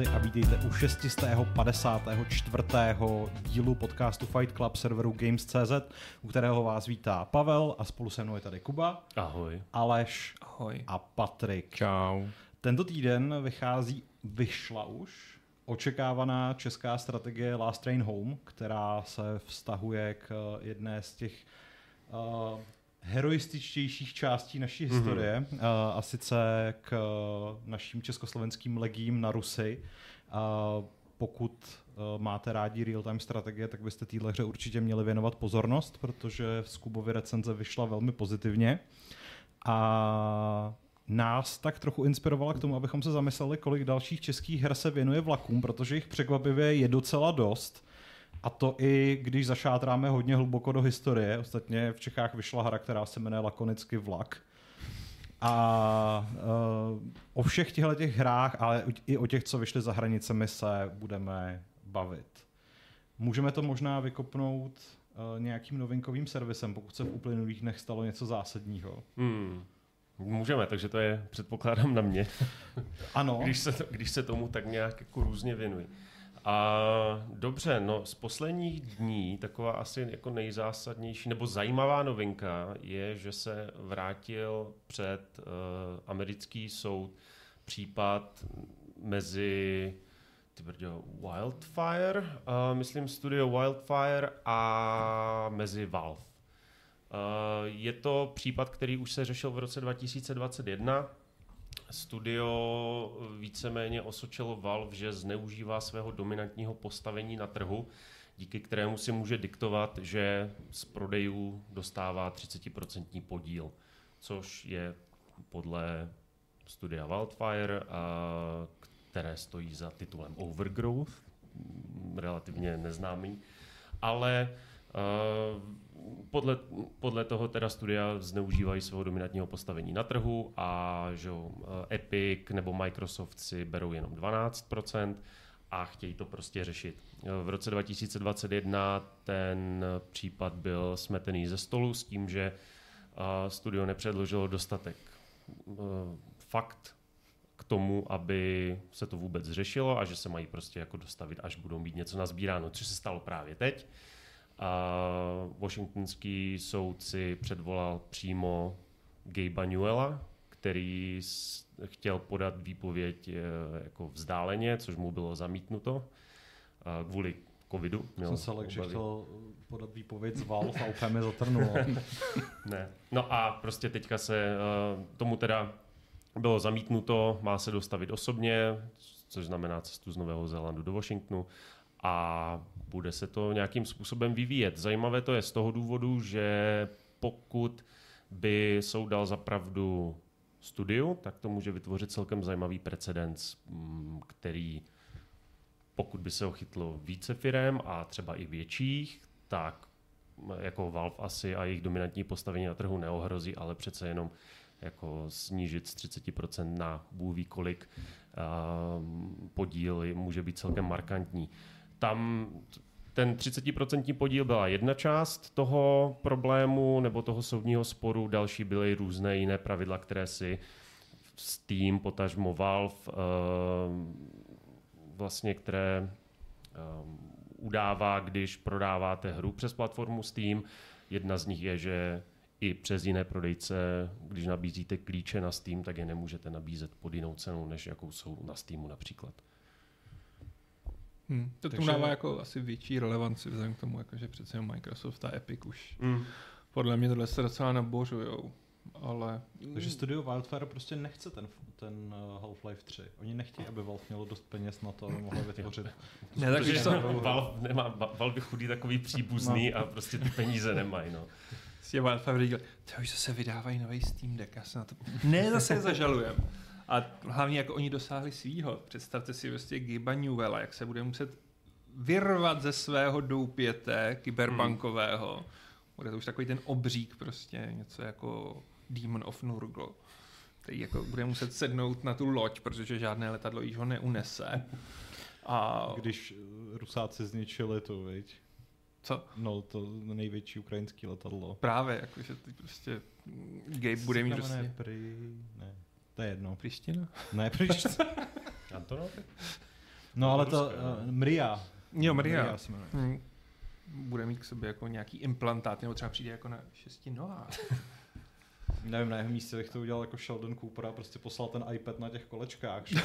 diváci, a vítejte u 654. dílu podcastu Fight Club serveru Games.cz, u kterého vás vítá Pavel a spolu se mnou je tady Kuba. Ahoj. Aleš. Ahoj. A Patrik. Čau. Tento týden vychází, vyšla už, očekávaná česká strategie Last Train Home, která se vztahuje k jedné z těch uh, heroističtějších částí naší mm-hmm. historie, uh, a sice k našim československým legím na Rusy. Uh, pokud uh, máte rádi real-time strategie, tak byste téhle hře určitě měli věnovat pozornost, protože z Kubovy recenze vyšla velmi pozitivně. A nás tak trochu inspirovala k tomu, abychom se zamysleli, kolik dalších českých her se věnuje vlakům, protože jich překvapivě je docela dost. A to i když zašátráme hodně hluboko do historie. Ostatně v Čechách vyšla hra, která se jmenuje lakonicky Vlak. A uh, o všech těchto těch hrách, ale i o těch, co vyšly za hranicemi, se budeme bavit. Můžeme to možná vykopnout uh, nějakým novinkovým servisem, pokud se v uplynulých dnech stalo něco zásadního. Hmm. Můžeme, takže to je, předpokládám, na mě. Ano. když, se, když se tomu tak nějak jako různě věnuji. A dobře, no z posledních dní taková asi jako nejzásadnější nebo zajímavá novinka je, že se vrátil před uh, americký soud případ mezi tvrdě, Wildfire, uh, myslím studio Wildfire a mezi Valve. Uh, je to případ, který už se řešil v roce 2021 studio víceméně osočilo Valve, že zneužívá svého dominantního postavení na trhu, díky kterému si může diktovat, že z prodejů dostává 30% podíl, což je podle studia Wildfire, které stojí za titulem Overgrowth, relativně neznámý, ale Eh, podle, podle toho teda studia zneužívají svého dominantního postavení na trhu a že Epic nebo Microsoft si berou jenom 12% a chtějí to prostě řešit. V roce 2021 ten případ byl smetený ze stolu s tím, že studio nepředložilo dostatek fakt k tomu, aby se to vůbec řešilo a že se mají prostě jako dostavit, až budou mít něco nazbíráno, což se stalo právě teď. A washingtonský soudci předvolal přímo Gabe Newella, který chtěl podat výpověď e, jako vzdáleně, což mu bylo zamítnuto kvůli covidu. Měl Jsem se že chtěl podat výpověď z Valve a úplně mi zatrnulo. ne. No a prostě teďka se e, tomu teda bylo zamítnuto, má se dostavit osobně, což znamená cestu z Nového Zélandu do Washingtonu a bude se to nějakým způsobem vyvíjet. Zajímavé to je z toho důvodu, že pokud by soud dal za pravdu studiu, tak to může vytvořit celkem zajímavý precedens, mm, který pokud by se ho chytlo více firem a třeba i větších, tak jako Valve asi a jejich dominantní postavení na trhu neohrozí, ale přece jenom jako snížit z 30% na bůh kolik podíl může být celkem markantní tam ten 30% podíl byla jedna část toho problému nebo toho soudního sporu, další byly různé jiné pravidla, které si Steam, potažmo Valve, eh, vlastně které eh, udává, když prodáváte hru přes platformu Steam. Jedna z nich je, že i přes jiné prodejce, když nabízíte klíče na Steam, tak je nemůžete nabízet pod jinou cenu, než jakou jsou na Steamu například. Hmm. To tomu dává jako asi větší relevanci vzhledem k tomu, jako, že přece Microsoft a Epic už hmm. podle mě tohle se docela nabořujou. Ale... Takže studio Wildfire prostě nechce ten, ten uh, Half-Life 3. Oni nechtějí, aby Valve mělo dost peněz na to, aby mohli vytvořit. ne, tak to... Valve, nemá, Valve chudý takový příbuzný no. a prostě ty peníze nemají. No. Prostě Wildfire říkal, to už zase vydávají nový Steam Deck, já se na to... Ne, zase zažalujem. A hlavně jako oni dosáhli svýho. Představte si prostě Giba Newella, jak se bude muset vyrvat ze svého doupěte kyberbankového. Hmm. Bude to už takový ten obřík prostě, něco jako Demon of Nurgle. Který jako bude muset sednout na tu loď, protože žádné letadlo již ho neunese. A... Když Rusáci zničili to, viď? Co? No, to největší ukrajinský letadlo. Právě, jakože ty prostě Gabe bude mít prostě... Pri... Ne. To je jedno. Priština? Ne, Priština. Antonovi? No ale to Ruska, uh, no. Mria. Jo, Maria. se jmenuje. Hmm. Bude mít k sobě jako nějaký implantát, nebo třeba přijde jako na šesti nohách. Nevím, na jeho místě bych to udělal jako Sheldon Cooper a prostě poslal ten iPad na těch kolečkách. Že? jo.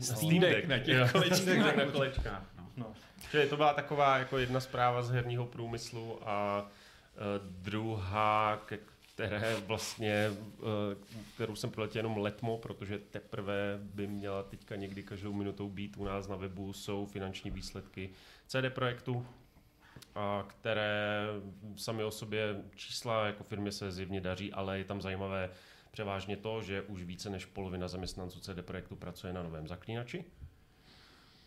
Steam Deck na těch kolečkách. Na kolečkách. No. no. Čili to byla taková jako jedna zpráva z herního průmyslu a uh, druhá, ke které vlastně, uh, kterou jsem proletěl jenom letmo, protože teprve by měla teďka někdy každou minutou být u nás na webu, jsou finanční výsledky CD Projektu, a které sami o sobě čísla jako firmě se zjevně daří, ale je tam zajímavé převážně to, že už více než polovina zaměstnanců CD Projektu pracuje na novém zaklínači,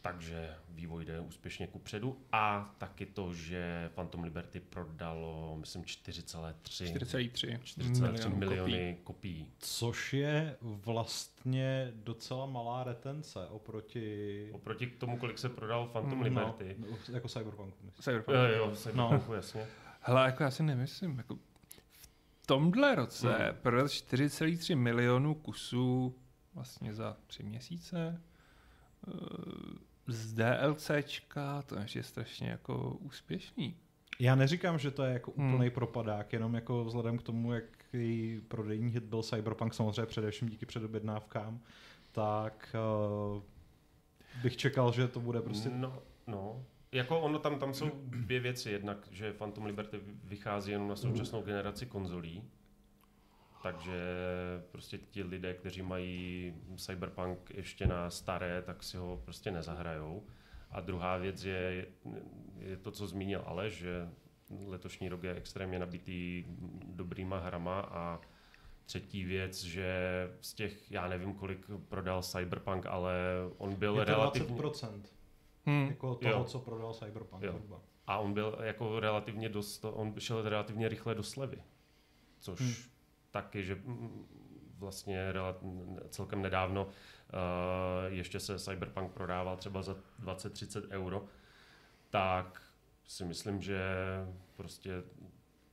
takže vývoj jde úspěšně ku předu a taky to, že Phantom Liberty prodalo, myslím, 4,3 4,3 4,3 miliony kopií. Což je vlastně docela malá retence oproti... Oproti k tomu, kolik se prodal Phantom No. Liberty. No, jako Cyberpunku. myslím. Cyberpunk. Jo, jo, Cyberpunku, no. jasně. Hele, jako já si nemyslím, jako v tomhle roce Hmm. prodal 4,3 milionů kusů vlastně za tři měsíce. Eh, Z DLCčka, to je strašně jako úspěšný. Já neříkám, že to je jako Hmm. úplný propadák, jenom jako vzhledem k tomu, jaký prodejní hit byl Cyberpunk, samozřejmě především díky předobjednávkám, tak uh, bych čekal, že to bude prostě... No, no. Jako ono tam, tam jsou dvě věci. Jednak, že Phantom Liberty vychází jenom na současnou generaci konzolí, takže prostě ti lidé, kteří mají Cyberpunk ještě na staré, tak si ho prostě nezahrajou. A druhá věc je, je to, co zmínil Aleš, že letošní rok je extrémně nabitý dobrýma hrama a třetí věc, že z těch, já nevím, kolik prodal Cyberpunk, ale on byl je to relativně... 20% Hmm. jako toho, Jo. co prodal Cyberpunk. Jo. A on byl jako relativně dost, on šel relativně rychle do slevy, což Hmm. Hmm. taky, že vlastně celkem nedávno uh, ještě se Cyberpunk prodával třeba za 20-30 euro, tak si myslím, že prostě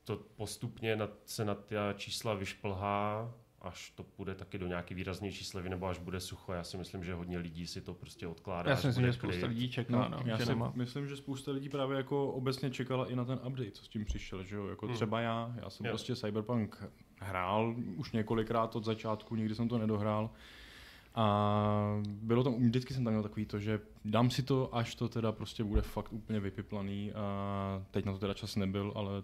to postupně na, se na ta čísla vyšplhá, až to půjde taky do nějaký výraznější slevy, nebo až bude sucho. Já si myslím, že hodně lidí si to prostě odkládá. Já až si myslím, že spousta klid. lidí čeká, No, no, já si nemá. myslím, že spousta lidí právě jako obecně čekala i na ten update, co s tím přišel, že jo? Jako Hmm. třeba já, já jsem Jo. prostě Cyberpunk hrál už několikrát od začátku, nikdy jsem to nedohrál. A bylo tam, vždycky jsem tam měl takový to, že dám si to, až to teda prostě bude fakt úplně vypiplaný a teď na to teda čas nebyl, ale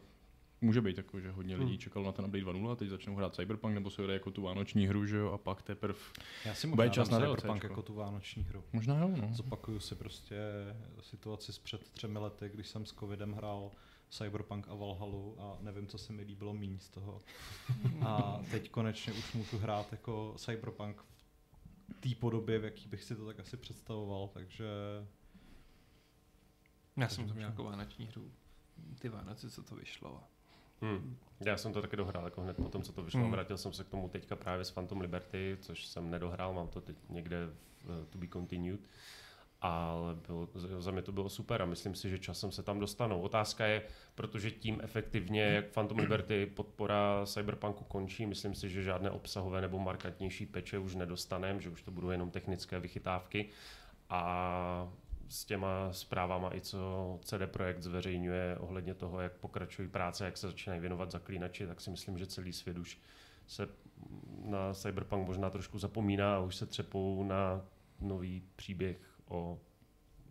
může být jako, že hodně lidí Hmm. čekalo na ten update 2.0 a teď začnou hrát Cyberpunk nebo si hraje jako tu vánoční hru, že jo, a pak teprve, Já si Bude možná čas dám na Cyberpunk DLCčko. jako tu vánoční hru. možná jo, no. Zopakuju si prostě situaci z před třemi lety, když jsem s covidem hrál Cyberpunk a Valhalu a nevím, co se mi líbilo méně z toho. A teď konečně už můžu hrát jako Cyberpunk v té podobě, v jaký bych si to tak asi představoval, takže Já jsem to měl jako vánoční hru. Ty Vánoce, co to vyšlo. Hmm. Já jsem to taky dohrál jako hned po tom, co to vyšlo. Hmm. Vrátil jsem se k tomu teďka právě s Phantom Liberty, což jsem nedohrál, mám to teď někde v uh, To Be Continued. Ale bylo, za mě to bylo super a myslím si, že časem se tam dostanou. Otázka je, protože tím efektivně, jak Phantom Liberty podpora Cyberpunku končí, myslím si, že žádné obsahové nebo markantnější peče už nedostaneme, že už to budou jenom technické vychytávky. A s těma zprávama i co CD Projekt zveřejňuje ohledně toho, jak pokračují práce, jak se začínají věnovat zaklínači, tak si myslím, že celý svět už se na Cyberpunk možná trošku zapomíná a už se třepou na nový příběh o,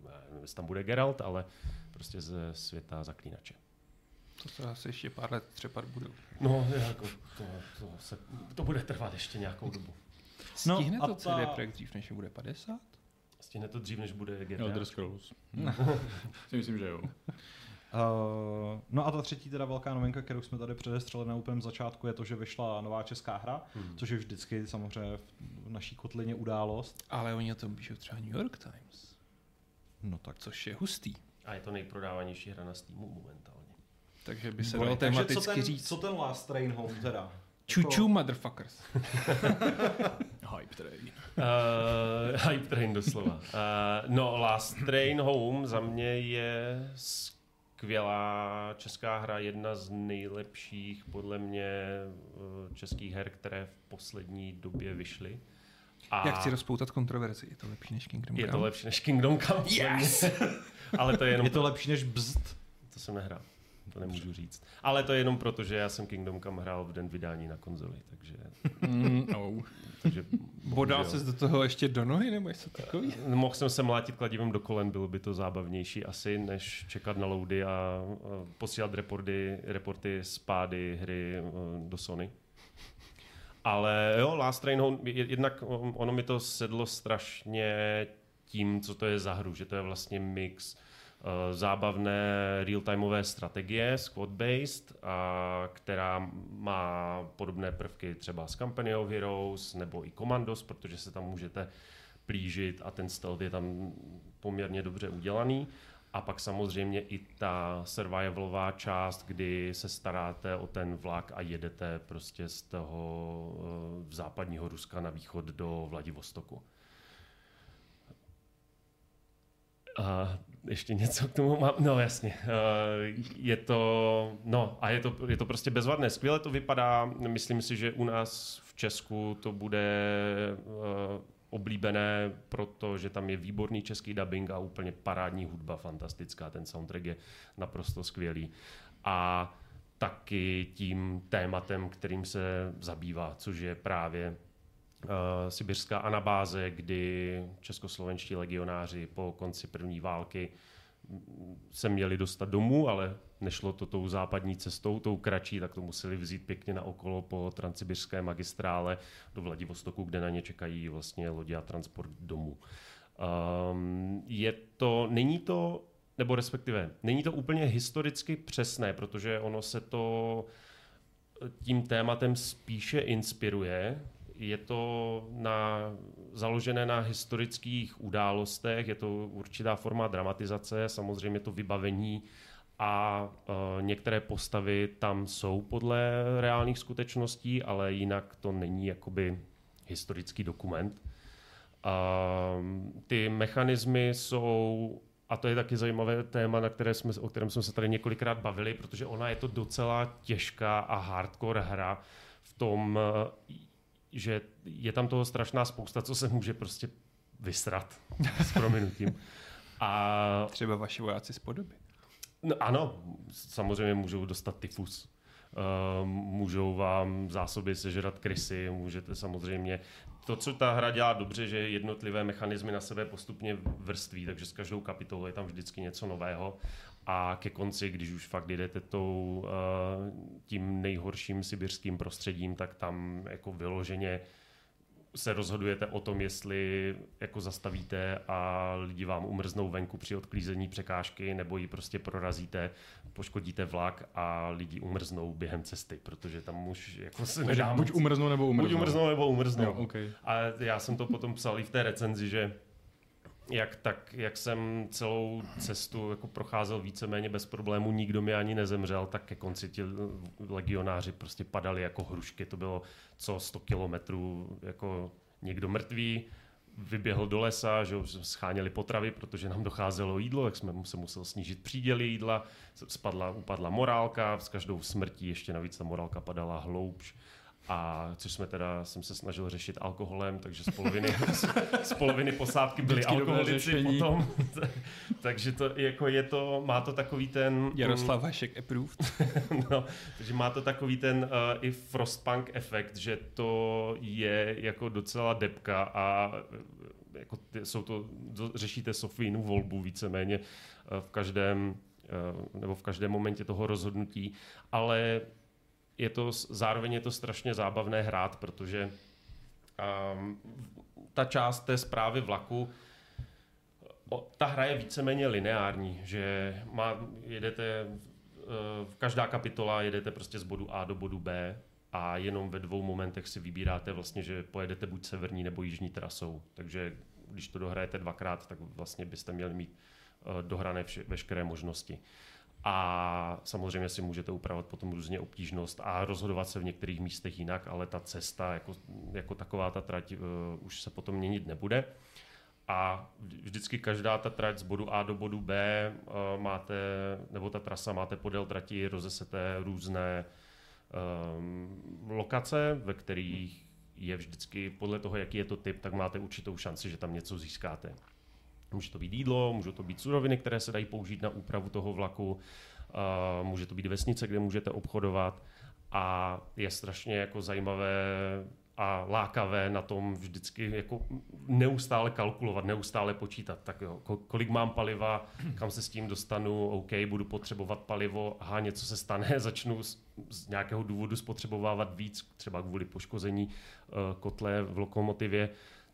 nevím, jestli tam bude Geralt, ale prostě ze světa zaklínače. To se asi ještě pár let třepat budou. No, jako to, to, se, to bude trvat ještě nějakou dobu. No, Stihne to CD ta- Projekt dřív, než bude 50? Stihne to dřív, než bude GTA. Elder Scrolls. si myslím, že jo. Uh, no a ta třetí teda velká novinka, kterou jsme tady předestřeli na úplném začátku, je to, že vyšla nová česká hra, Hmm. což je vždycky samozřejmě v naší kotlině událost. Ale oni o tom píšou třeba New York Times, No tak. což je hustý. A je to nejprodávanější hra na Steamu momentálně. Takže by se dalo Takže tematicky co ten, říct. Co ten Last Train Home teda? Čuču motherfuckers. Hype train. Uh, hype train doslova. Uh, no, Last Train Home za mě je skvělá česká hra, jedna z nejlepších podle mě uh, českých her, které v poslední době vyšly. A Já chci rozpoutat kontroverzi, je to lepší než Kingdom Come? je to lepší než Kingdom Come. Yes! Ale to je jenom Je to lepší než bzd. To jsem nehrál. To nemůžu říct. Ale to je jenom proto, že já jsem Kingdom Come hrál v den vydání na konzoli, takže... Mm, oh. takže Bodal ses do toho ještě do nohy, nebo něco takový? Mohl jsem se mlátit kladivem do kolen, bylo by to zábavnější asi, než čekat na loudy a, posílat reporty, reporty z pády hry eh, do Sony. Ale jo, Last Train Home, je- jednak ono mi to sedlo strašně tím, co to je za hru, že to je vlastně mix eh, zábavné real-timeové strategie, squad-based, a která má podobné prvky třeba z Company of Heroes nebo i Commandos, protože se tam můžete plížit a ten stealth je tam poměrně dobře udělaný. A pak samozřejmě i ta survivalová část, kdy se staráte o ten vlak a jedete prostě z toho eh, západního Ruska na východ do Vladivostoku. A ještě něco k tomu mám? No jasně. Eh, Je to, no a je to, je to prostě bezvadné. Skvěle to vypadá. Myslím si, že u nás v Česku to bude eh, oblíbené, protože tam je výborný český dubbing a úplně parádní hudba, fantastická. Ten soundtrack je naprosto skvělý. A taky tím tématem, kterým se zabývá, což je právě sibirská anabáze, kdy českoslovenští legionáři po konci první války mm, se měli dostat domů, ale nešlo to tou západní cestou, tou kratší, tak to museli vzít pěkně na okolo po transsibirské magistrále do Vladivostoku, kde na ně čekají vlastně lodi a transport domů. Um, je to, není to, nebo respektive, není to úplně historicky přesné, protože ono se to tím tématem spíše inspiruje. Je to na, založené na historických událostech, je to určitá forma dramatizace, samozřejmě to vybavení a uh, některé postavy tam jsou podle reálných skutečností, ale jinak to není jakoby historický dokument. Uh, ty mechanismy jsou, a to je taky zajímavé téma, na které jsme, o kterém jsme se tady několikrát bavili, protože ona je to docela těžká a hardcore hra v tom, uh, že je tam toho strašná spousta, co se může prostě vysrat s prominutím. A Třeba vaši vojáci z podoby. No, ano, samozřejmě můžou dostat tyfus. Uh, můžou vám zásoby sežrat krysy, můžete samozřejmě... To, co ta hra dělá dobře, že jednotlivé mechanismy na sebe postupně vrství, takže s každou kapitolou je tam vždycky něco nového a ke konci, když už fakt jdete tou, uh, tím nejhorším sibirským prostředím, tak tam jako vyloženě se rozhodujete o tom, jestli jako zastavíte a lidi vám umrznou venku při odklízení překážky, nebo ji prostě prorazíte, poškodíte vlak a lidi umrznou během cesty, protože tam už jako se nedá buď umrznou nebo umrznou. buď umrznou nebo umrznou. Jo, okay. A já jsem to potom psal i v té recenzi, že jak, tak, jak jsem celou cestu jako procházel víceméně bez problémů, nikdo mi ani nezemřel, tak ke konci ti legionáři prostě padali jako hrušky. To bylo co 100 kilometrů jako někdo mrtvý, vyběhl do lesa, že scháněli potravy, protože nám docházelo jídlo, jak jsme se musel snížit příděly jídla, spadla, upadla morálka, s každou smrtí ještě navíc ta morálka padala hloubš. A což jsme teda, jsem se snažil řešit alkoholem, takže z poloviny, z poloviny posádky byli Vždycky alkoholici potom. takže to jako je to, má to takový ten... Jaroslav Hašek approved. no, takže má to takový ten uh, i Frostpunk efekt, že to je jako docela depka a eh, jako ty, jsou to, řešíte Sofínu volbu víceméně uh, v každém uh, nebo v každém momentě toho rozhodnutí, ale je to, zároveň je to strašně zábavné hrát, protože um, ta část té zprávy vlaku O, ta hra je víceméně lineární, že má, jedete, v každá kapitola jedete prostě z bodu A do bodu B a jenom ve dvou momentech si vybíráte vlastně, že pojedete buď severní nebo jižní trasou. Takže když to dohrajete dvakrát, tak vlastně byste měli mít eh, dohrané vše, veškeré možnosti. A samozřejmě si můžete upravovat potom různě obtížnost a rozhodovat se v některých místech jinak, ale ta cesta jako, jako taková ta trať uh, už se potom měnit nebude. A vždycky každá ta trať z bodu A do bodu B uh, máte, nebo ta trasa máte podél trati rozeseté různé um, lokace, ve kterých je vždycky podle toho, jaký je to typ, tak máte určitou šanci, že tam něco získáte. Může to být jídlo, může to být suroviny, které se dají použít na úpravu toho vlaku, může to být vesnice, kde můžete obchodovat a je strašně jako zajímavé a lákavé na tom vždycky jako neustále kalkulovat, neustále počítat. Tak jo, kolik mám paliva, kam se s tím dostanu, OK, budu potřebovat palivo, aha, něco se stane, začnu z, z nějakého důvodu spotřebovávat víc, třeba kvůli poškození uh, kotle v lokomotivě,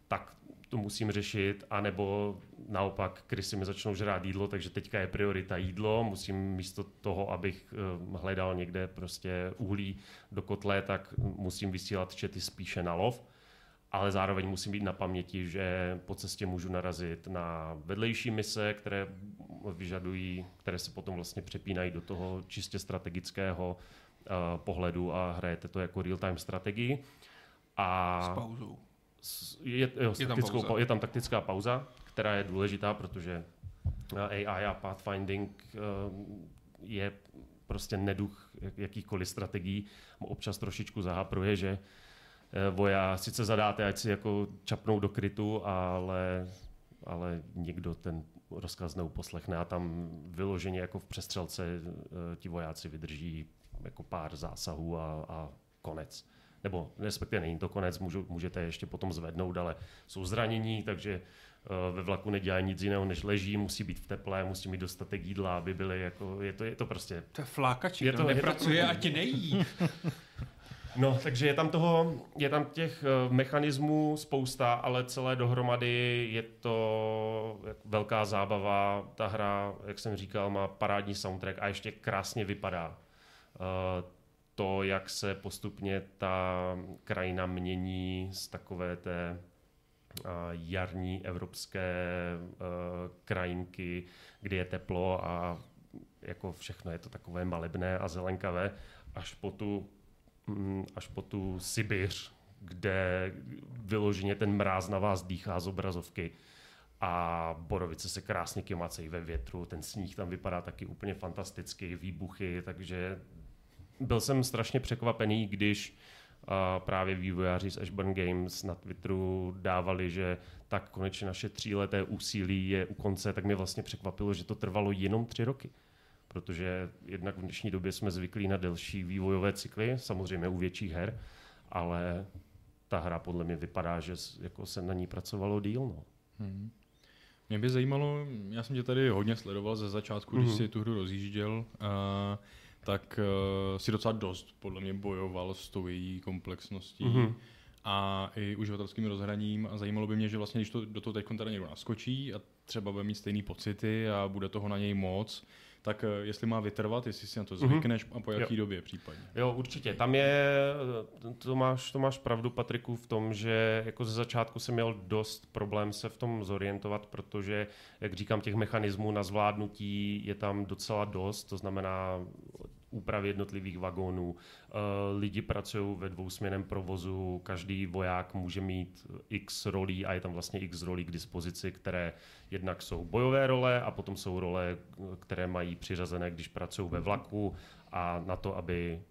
tak to musím řešit, anebo naopak krysy mi začnou žrát jídlo, takže teďka je priorita jídlo, musím místo toho, abych eh, hledal někde prostě uhlí do kotle, tak musím vysílat čety spíše na lov, ale zároveň musím být na paměti, že po cestě můžu narazit na vedlejší mise, které vyžadují, které se potom vlastně přepínají do toho čistě strategického uh, pohledu a hrajete to jako real-time strategii. A s pauzou je, jo, je, tam pauza. je tam taktická pauza, která je důležitá, protože eh, AI a pathfinding eh, je prostě neduch jakýchkoliv strategií. Občas trošičku zahapruje, že eh, voja sice zadáte, ať si jako čapnou do krytu, ale, ale nikdo ten rozkaz neuposlechne a tam vyloženě jako v přestřelce ti vojáci vydrží jako pár zásahů a, a konec nebo respektive není to konec, můžu, můžete ještě potom zvednout, ale jsou zranění, takže uh, ve vlaku nedělají nic jiného, než leží, musí být v teple, musí mít dostatek jídla, aby byli jako, je to, je to prostě... To je flákačí, je to, nepracuje je to, a ti nejí. No, takže je tam toho, je tam těch uh, mechanismů spousta, ale celé dohromady je to velká zábava. Ta hra, jak jsem říkal, má parádní soundtrack a ještě krásně vypadá. Uh, to, jak se postupně ta krajina mění z takové té jarní evropské krajinky, kdy je teplo a jako všechno je to takové malebné a zelenkavé, až po tu, mm, až po tu Sibiř, kde vyloženě ten mráz na vás dýchá z obrazovky a borovice se krásně kymacejí ve větru, ten sníh tam vypadá taky úplně fantasticky, výbuchy, takže byl jsem strašně překvapený, když uh, právě vývojáři z Ashburn Games na Twitteru dávali, že tak konečně naše tříleté úsilí je u konce, tak mě vlastně překvapilo, že to trvalo jenom tři roky. Protože jednak v dnešní době jsme zvyklí na delší vývojové cykly, samozřejmě u větších her, ale ta hra podle mě vypadá, že jako se na ní pracovalo díl. No. Hmm. Mě by zajímalo, já jsem tě tady hodně sledoval ze začátku, když mm-hmm. si tu hru rozjížděl. Uh, tak uh, si docela dost podle mě bojoval s tou její komplexností. Mm-hmm a i uživatelským rozhraním a zajímalo by mě, že vlastně, když to do toho teď teda někdo naskočí a třeba bude mít stejné pocity a bude toho na něj moc, tak eh, jestli má vytrvat, jestli si na to mhm. zvykneš mm-hmm. a po jaký jo. době případně. Jo, určitě. Tam je, to máš, to máš pravdu, Patriku, v tom, že jako ze začátku jsem měl dost problém se v tom zorientovat, protože, jak říkám, těch mechanismů na zvládnutí je tam docela dost, to znamená úpravy jednotlivých vagónů. Eh, lidi pracují ve dvousměném provozu, každý voják může mít x rolí a je tam vlastně x rolí k dispozici, které jednak jsou bojové role a potom jsou role, které mají přiřazené, když pracují ve vlaku a na to, aby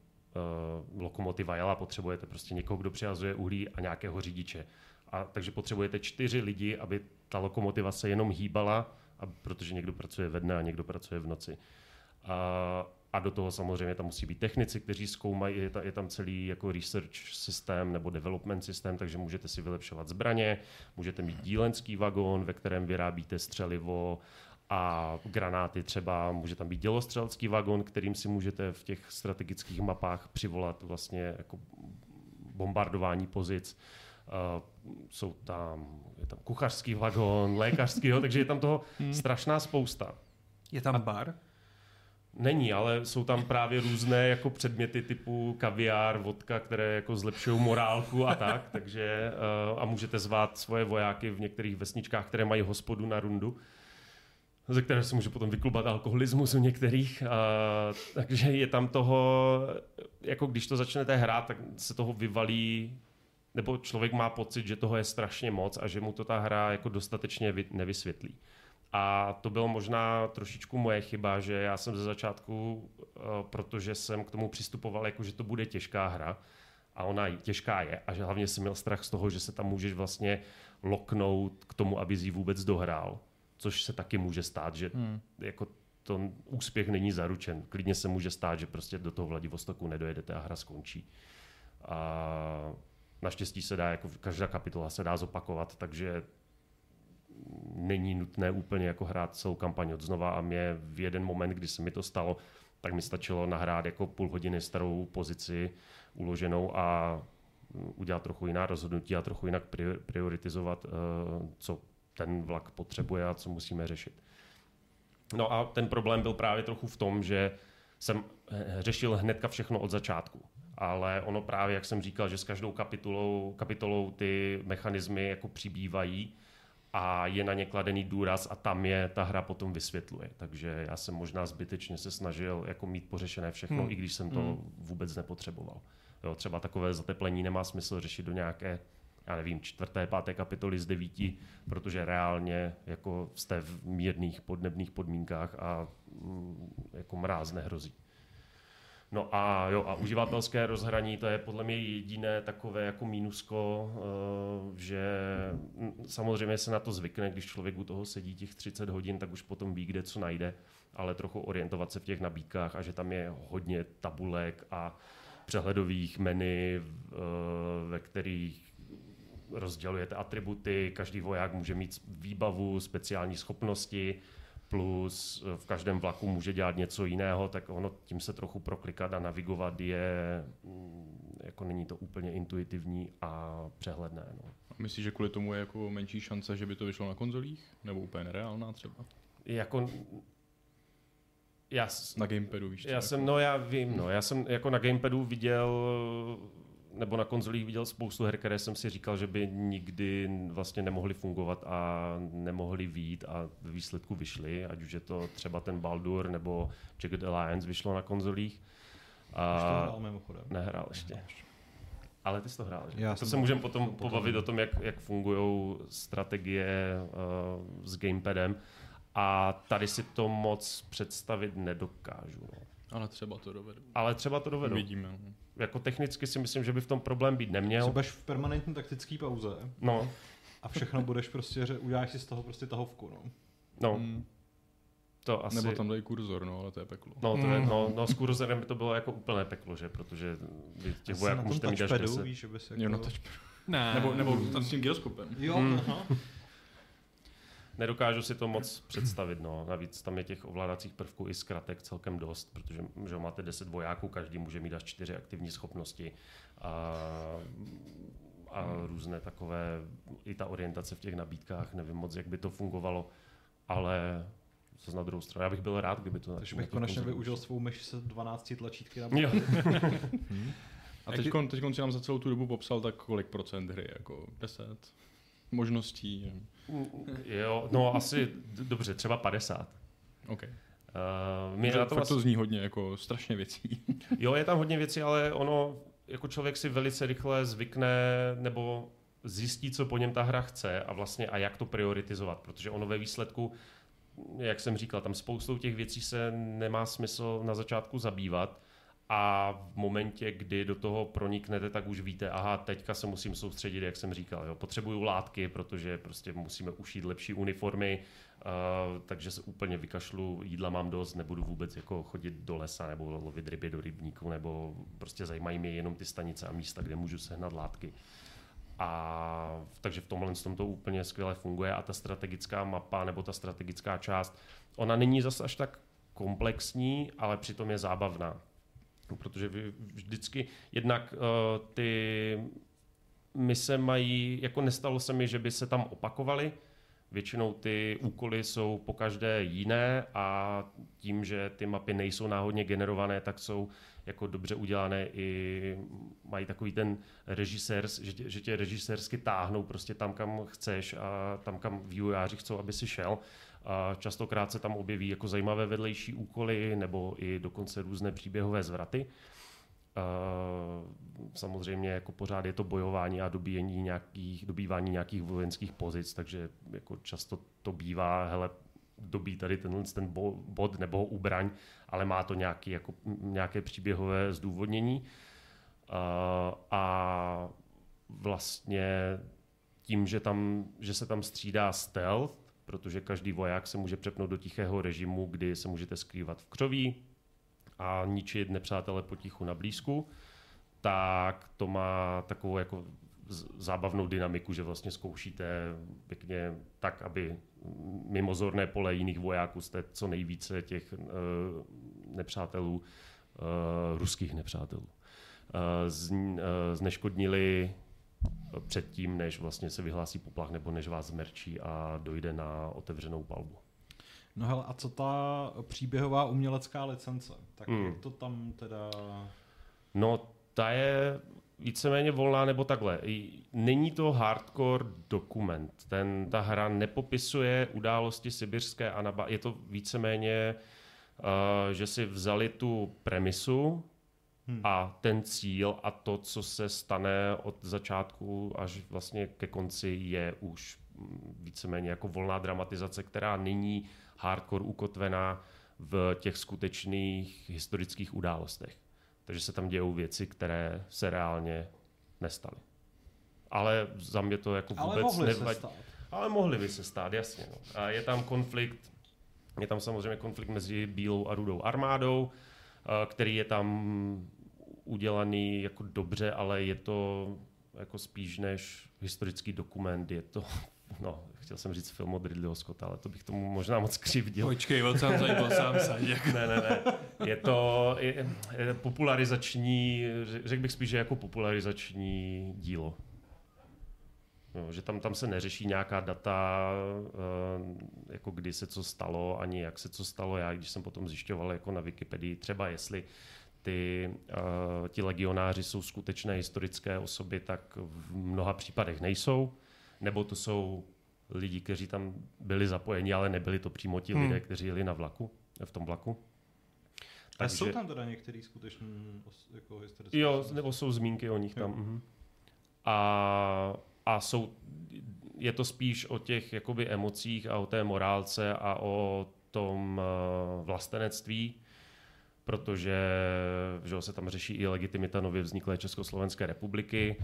uh, lokomotiva jela, potřebujete prostě někoho, kdo přihazuje uhlí a nějakého řidiče. A takže potřebujete čtyři lidi, aby ta lokomotiva se jenom hýbala, a, protože někdo pracuje ve dne a někdo pracuje v noci. A, a do toho samozřejmě tam musí být technici, kteří zkoumají, je, je tam celý jako research systém nebo development systém, takže můžete si vylepšovat zbraně, můžete mít dílenský vagón, ve kterém vyrábíte střelivo a granáty třeba, může tam být dělostřelecký vagón, kterým si můžete v těch strategických mapách přivolat vlastně jako bombardování pozic. Uh, jsou tam, je tam kuchařský vagón, lékařský, jo, takže je tam toho hmm. strašná spousta. Je tam bar? Není, ale jsou tam právě různé jako předměty typu kaviár, vodka, které jako zlepšují morálku a tak, takže uh, a můžete zvát svoje vojáky v některých vesničkách, které mají hospodu na rundu, ze které se může potom vyklubat alkoholismus u některých, uh, takže je tam toho, jako když to začnete hrát, tak se toho vyvalí nebo člověk má pocit, že toho je strašně moc a že mu to ta hra jako dostatečně nevysvětlí. A to bylo možná trošičku moje chyba, že já jsem ze začátku, eh, protože jsem k tomu přistupoval jako, že to bude těžká hra, a ona těžká je a že hlavně jsem měl strach z toho, že se tam můžeš vlastně loknout k tomu, aby ji vůbec dohrál, což se taky může stát, že hmm. jako to úspěch není zaručen. Klidně se může stát, že prostě do toho Vladivostoku nedojedete a hra skončí. A naštěstí se dá, jako každá kapitola se dá zopakovat, takže není nutné úplně jako hrát celou kampaň od znova a mě v jeden moment, kdy se mi to stalo, tak mi stačilo nahrát jako půl hodiny starou pozici uloženou a udělat trochu jiná rozhodnutí a trochu jinak prioritizovat, eh, co ten vlak potřebuje a co musíme řešit. No a ten problém byl právě trochu v tom, že jsem eh, řešil hnedka všechno od začátku. Ale ono právě, jak jsem říkal, že s každou kapitolou, kapitolou ty mechanismy jako přibývají a je na ně kladený důraz a tam je ta hra potom vysvětluje. Takže já jsem možná zbytečně se snažil jako mít pořešené všechno, hmm. i když jsem to hmm. vůbec nepotřeboval. Jo, třeba takové zateplení nemá smysl řešit do nějaké já nevím, čtvrté, páté kapitoly z devíti, protože reálně jako jste v mírných podnebných podmínkách a mm, jako mráz nehrozí. No a jo, a uživatelské rozhraní, to je podle mě jediné takové jako mínusko, eh, že samozřejmě se na to zvykne, když člověk u toho sedí těch 30 hodin, tak už potom ví, kde co najde, ale trochu orientovat se v těch nabídkách a že tam je hodně tabulek a přehledových menu, eh, ve kterých rozdělujete atributy, každý voják může mít výbavu, speciální schopnosti, plus v každém vlaku může dělat něco jiného, tak ono tím se trochu proklikat a navigovat je, mm, jako není to úplně intuitivní a přehledné. No. A myslíš, že kvůli tomu je jako menší šance, že by to vyšlo na konzolích? Nebo úplně nereálná třeba? Jako já, na gamepadu víš Já jsem, no já vím, no, já jsem jako na gamepadu viděl nebo na konzolích viděl spoustu her, které jsem si říkal, že by nikdy vlastně nemohly fungovat a nemohly výjít a v výsledku vyšly, ať už je to třeba ten Baldur nebo Jagged Alliance vyšlo na konzolích. A... Už to hrál mimochodem. Nehrál ještě. Ale ty jsi to hrál, že? Já to se můžeme potom, potom pobavit o tom, jak, jak fungují strategie uh, s gamepadem. A tady si to moc představit nedokážu. No. Ale třeba to dovedu. Ale třeba to dovedu. Vidíme. No jako technicky si myslím, že by v tom problém být neměl. Budeš v permanentní taktické pauze. No. A všechno budeš prostě, že uděláš si z toho prostě tahovku, no. No. Hmm. To asi... Nebo tam dají kurzor, no, ale to je peklo. No, to je, hmm. no, no, s kurzorem by to bylo jako úplné peklo, že? Protože vy těch vojáků můžete mít až 10. Víš, že bys jako... Jo, na touchpadu. Ne. Nebo, nebo tam s tím gyroskopem. Jo, hmm. aha nedokážu si to moc představit. No. Navíc tam je těch ovládacích prvků i zkratek celkem dost, protože že máte 10 vojáků, každý může mít až 4 aktivní schopnosti a, a různé takové, i ta orientace v těch nabídkách, nevím moc, jak by to fungovalo, ale co na druhou stranu. Já bych byl rád, kdyby to... Takže bych konečně využil svou myš se 12 tlačítky na A teď, teď si nám za celou tu dobu popsal tak kolik procent hry, jako 10 možností? Jo, no asi, dobře, třeba 50. Okay. Uh, mě to, vlastně... to zní hodně, jako strašně věcí. jo, je tam hodně věcí, ale ono, jako člověk si velice rychle zvykne, nebo zjistí, co po něm ta hra chce a vlastně a jak to prioritizovat, protože ono ve výsledku, jak jsem říkal, tam spoustou těch věcí se nemá smysl na začátku zabývat, a v momentě, kdy do toho proniknete, tak už víte, aha, teďka se musím soustředit, jak jsem říkal, jo. potřebuju látky, protože prostě musíme ušít lepší uniformy, uh, takže se úplně vykašlu, jídla mám dost, nebudu vůbec jako chodit do lesa nebo lovit ryby do rybníku, nebo prostě zajímají mě jenom ty stanice a místa, kde můžu sehnat látky. A takže v tomhle tom to úplně skvěle funguje a ta strategická mapa nebo ta strategická část, ona není zase až tak komplexní, ale přitom je zábavná protože vy vždycky jednak uh, ty mise mají, jako nestalo se mi, že by se tam opakovaly, Většinou ty úkoly jsou po každé jiné a tím, že ty mapy nejsou náhodně generované, tak jsou jako dobře udělané i mají takový ten režisér, že tě, že tě režisérsky táhnou prostě tam, kam chceš a tam, kam vývojáři chcou, aby si šel. A častokrát se tam objeví jako zajímavé vedlejší úkoly nebo i dokonce různé příběhové zvraty. Samozřejmě jako pořád je to bojování a dobíjení nějakých, dobývání nějakých vojenských pozic, takže jako často to bývá, hele, dobí tady tenhle ten bod nebo ho ubraň, ale má to nějaký, jako, nějaké příběhové zdůvodnění. A, a vlastně tím, že, tam, že se tam střídá stealth, protože každý voják se může přepnout do tichého režimu, kdy se můžete skrývat v křoví a ničit nepřátele potichu na blízku, tak to má takovou jako zábavnou dynamiku, že vlastně zkoušíte pěkně tak, aby mimozorné pole jiných vojáků jste co nejvíce těch uh, nepřátelů, uh, ruských nepřátelů, uh, zneškodnili předtím, než vlastně se vyhlásí poplach nebo než vás zmerčí a dojde na otevřenou palbu. No hele, a co ta příběhová umělecká licence? Tak Hmm. jak to tam teda... No, ta je víceméně volná nebo takhle. Není to hardcore dokument. Ten, ta hra nepopisuje události sibirské Anaba. Je to víceméně, uh, že si vzali tu premisu Hmm. a ten cíl a to, co se stane od začátku až vlastně ke konci, je už mm, víceméně jako volná dramatizace, která není hardcore ukotvená v těch skutečných historických událostech. Takže se tam dějou věci, které se reálně nestaly. Ale za mě to jako vůbec Ale mohly se nevadí. stát. Ale mohly by se stát, jasně. No. A je tam konflikt, je tam samozřejmě konflikt mezi bílou a rudou armádou, a který je tam udělaný jako dobře, ale je to jako spíš než historický dokument, je to, no, chtěl jsem říct film od Ridleyho Scotta, ale to bych tomu možná moc křivdil. Počkej, byl sám zajímal sám saděk. Ne, ne, ne. Je to je, je popularizační, řek- řekl bych spíš, že jako popularizační dílo. Jo, že tam, tam se neřeší nějaká data, eh, jako kdy se co stalo, ani jak se co stalo. Já, když jsem potom zjišťoval jako na Wikipedii, třeba jestli ty, uh, ti legionáři jsou skutečné historické osoby, tak v mnoha případech nejsou. Nebo to jsou lidi, kteří tam byli zapojeni, ale nebyli to přímo ti Hmm. lidé, kteří jeli na vlaku, v tom vlaku. A jsou tam teda některý skutečný jako historické Jo, osobnosti? nebo jsou zmínky o nich Jo. tam. mhm. A, a jsou, je to spíš o těch jakoby emocích a o té morálce a o tom eh, vlastenectví, protože že se tam řeší i legitimita nově vzniklé Československé republiky,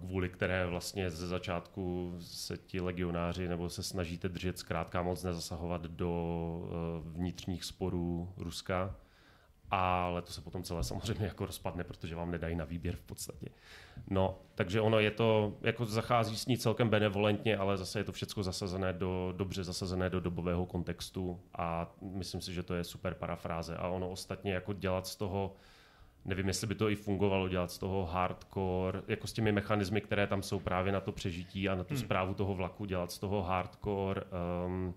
kvůli které vlastně ze začátku se ti legionáři nebo se snažíte držet zkrátka moc nezasahovat do eh, vnitřních sporů Ruska ale to se potom celé samozřejmě jako rozpadne, protože vám nedají na výběr v podstatě. No, takže ono je to, jako zachází s ní celkem benevolentně, ale zase je to všechno zasazené do, dobře zasazené do dobového kontextu a myslím si, že to je super parafráze a ono ostatně jako dělat z toho Nevím, jestli by to i fungovalo dělat z toho hardcore, jako s těmi mechanismy, které tam jsou právě na to přežití a na tu Hmm. zprávu toho vlaku, dělat z toho hardcore um,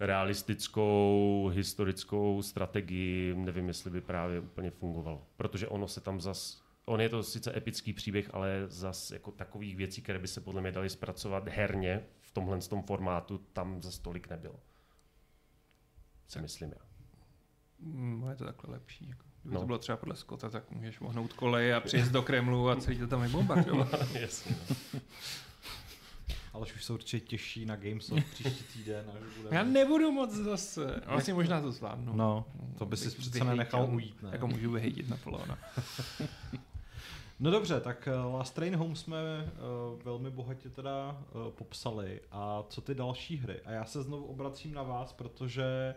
realistickou historickou strategii, nevím, jestli by právě úplně fungovalo. Protože ono se tam zas, on je to sice epický příběh, ale zas jako takových věcí, které by se podle mě daly zpracovat herně v tomhle tom formátu, tam za tolik nebylo. Si myslím já. Mm, je to takhle lepší. Jako. Kdyby No. to bylo třeba podle Skota, tak můžeš mohnout kolej a přijet do Kremlu a celý to tam vybombardovat. Jasně. no. Ale už se určitě těší na Gamesoft příští týden. Až bude... Já nebudu moc zase. Vlastně možná to zvládnu. No, to by si přece nenechal ujít, ne? Jako můžu vyhejtit na Polona. No dobře, tak eh, Last Train Home jsme uh, velmi bohatě teda uh, popsali. A co ty další hry? A já se znovu obracím na vás, protože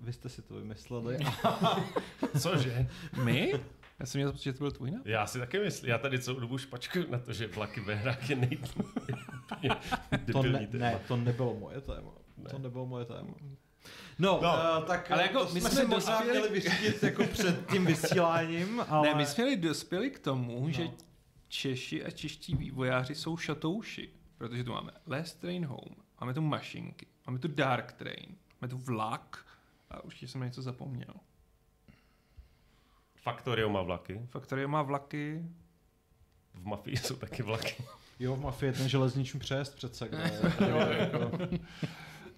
vy jste si to vymysleli. A Cože? My? Já jsem měl pocit, že to byl tvůj nápad. Já si taky myslím. Já tady celou dobu špačkuju na to, že vlaky ve hrách je nej... to ne, téma. ne, to nebylo moje téma. Ne. To nebylo moje téma. No, No, uh, tak ale jako to my jsme jsme možná dospěli- měli vyřídit jako před tím vysíláním, ale... Ne, my jsme měli dospěli k tomu, No. že Češi a čeští vývojáři jsou šatouši. Protože tu máme Last Train Home, máme tu mašinky, máme tu Dark Train, máme tu vlak a určitě jsem na něco zapomněl. Factorio má vlaky. Factorio má vlaky, V Mafii jsou taky vlaky. Jo, v Mafii je ten železniční přejezd přece, kde... jo, jako,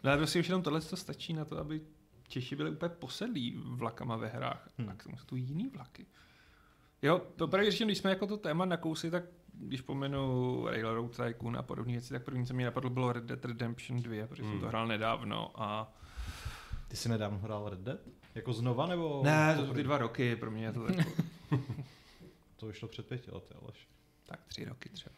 no prostě už jenom tohle to stačí na to, aby Češi byli úplně posedlí vlakama ve hrách. Hmm. A k tomu jsou tu jiný vlaky. Jo, to právě řečeno, když jsme jako to téma nakousli, tak když pomenu Railroad Tycoon a podobné věci, tak první, co mě napadlo, bylo Red Dead Redemption 2, protože Hmm. jsem to hrál nedávno a... Ty jsi nedávno hrál Red Dead? Jako znova, nebo... Ne, to jsou ty dva roky, pro mě je to jako... To vyšlo před pěti lety, Aleš. Tak tři roky třeba.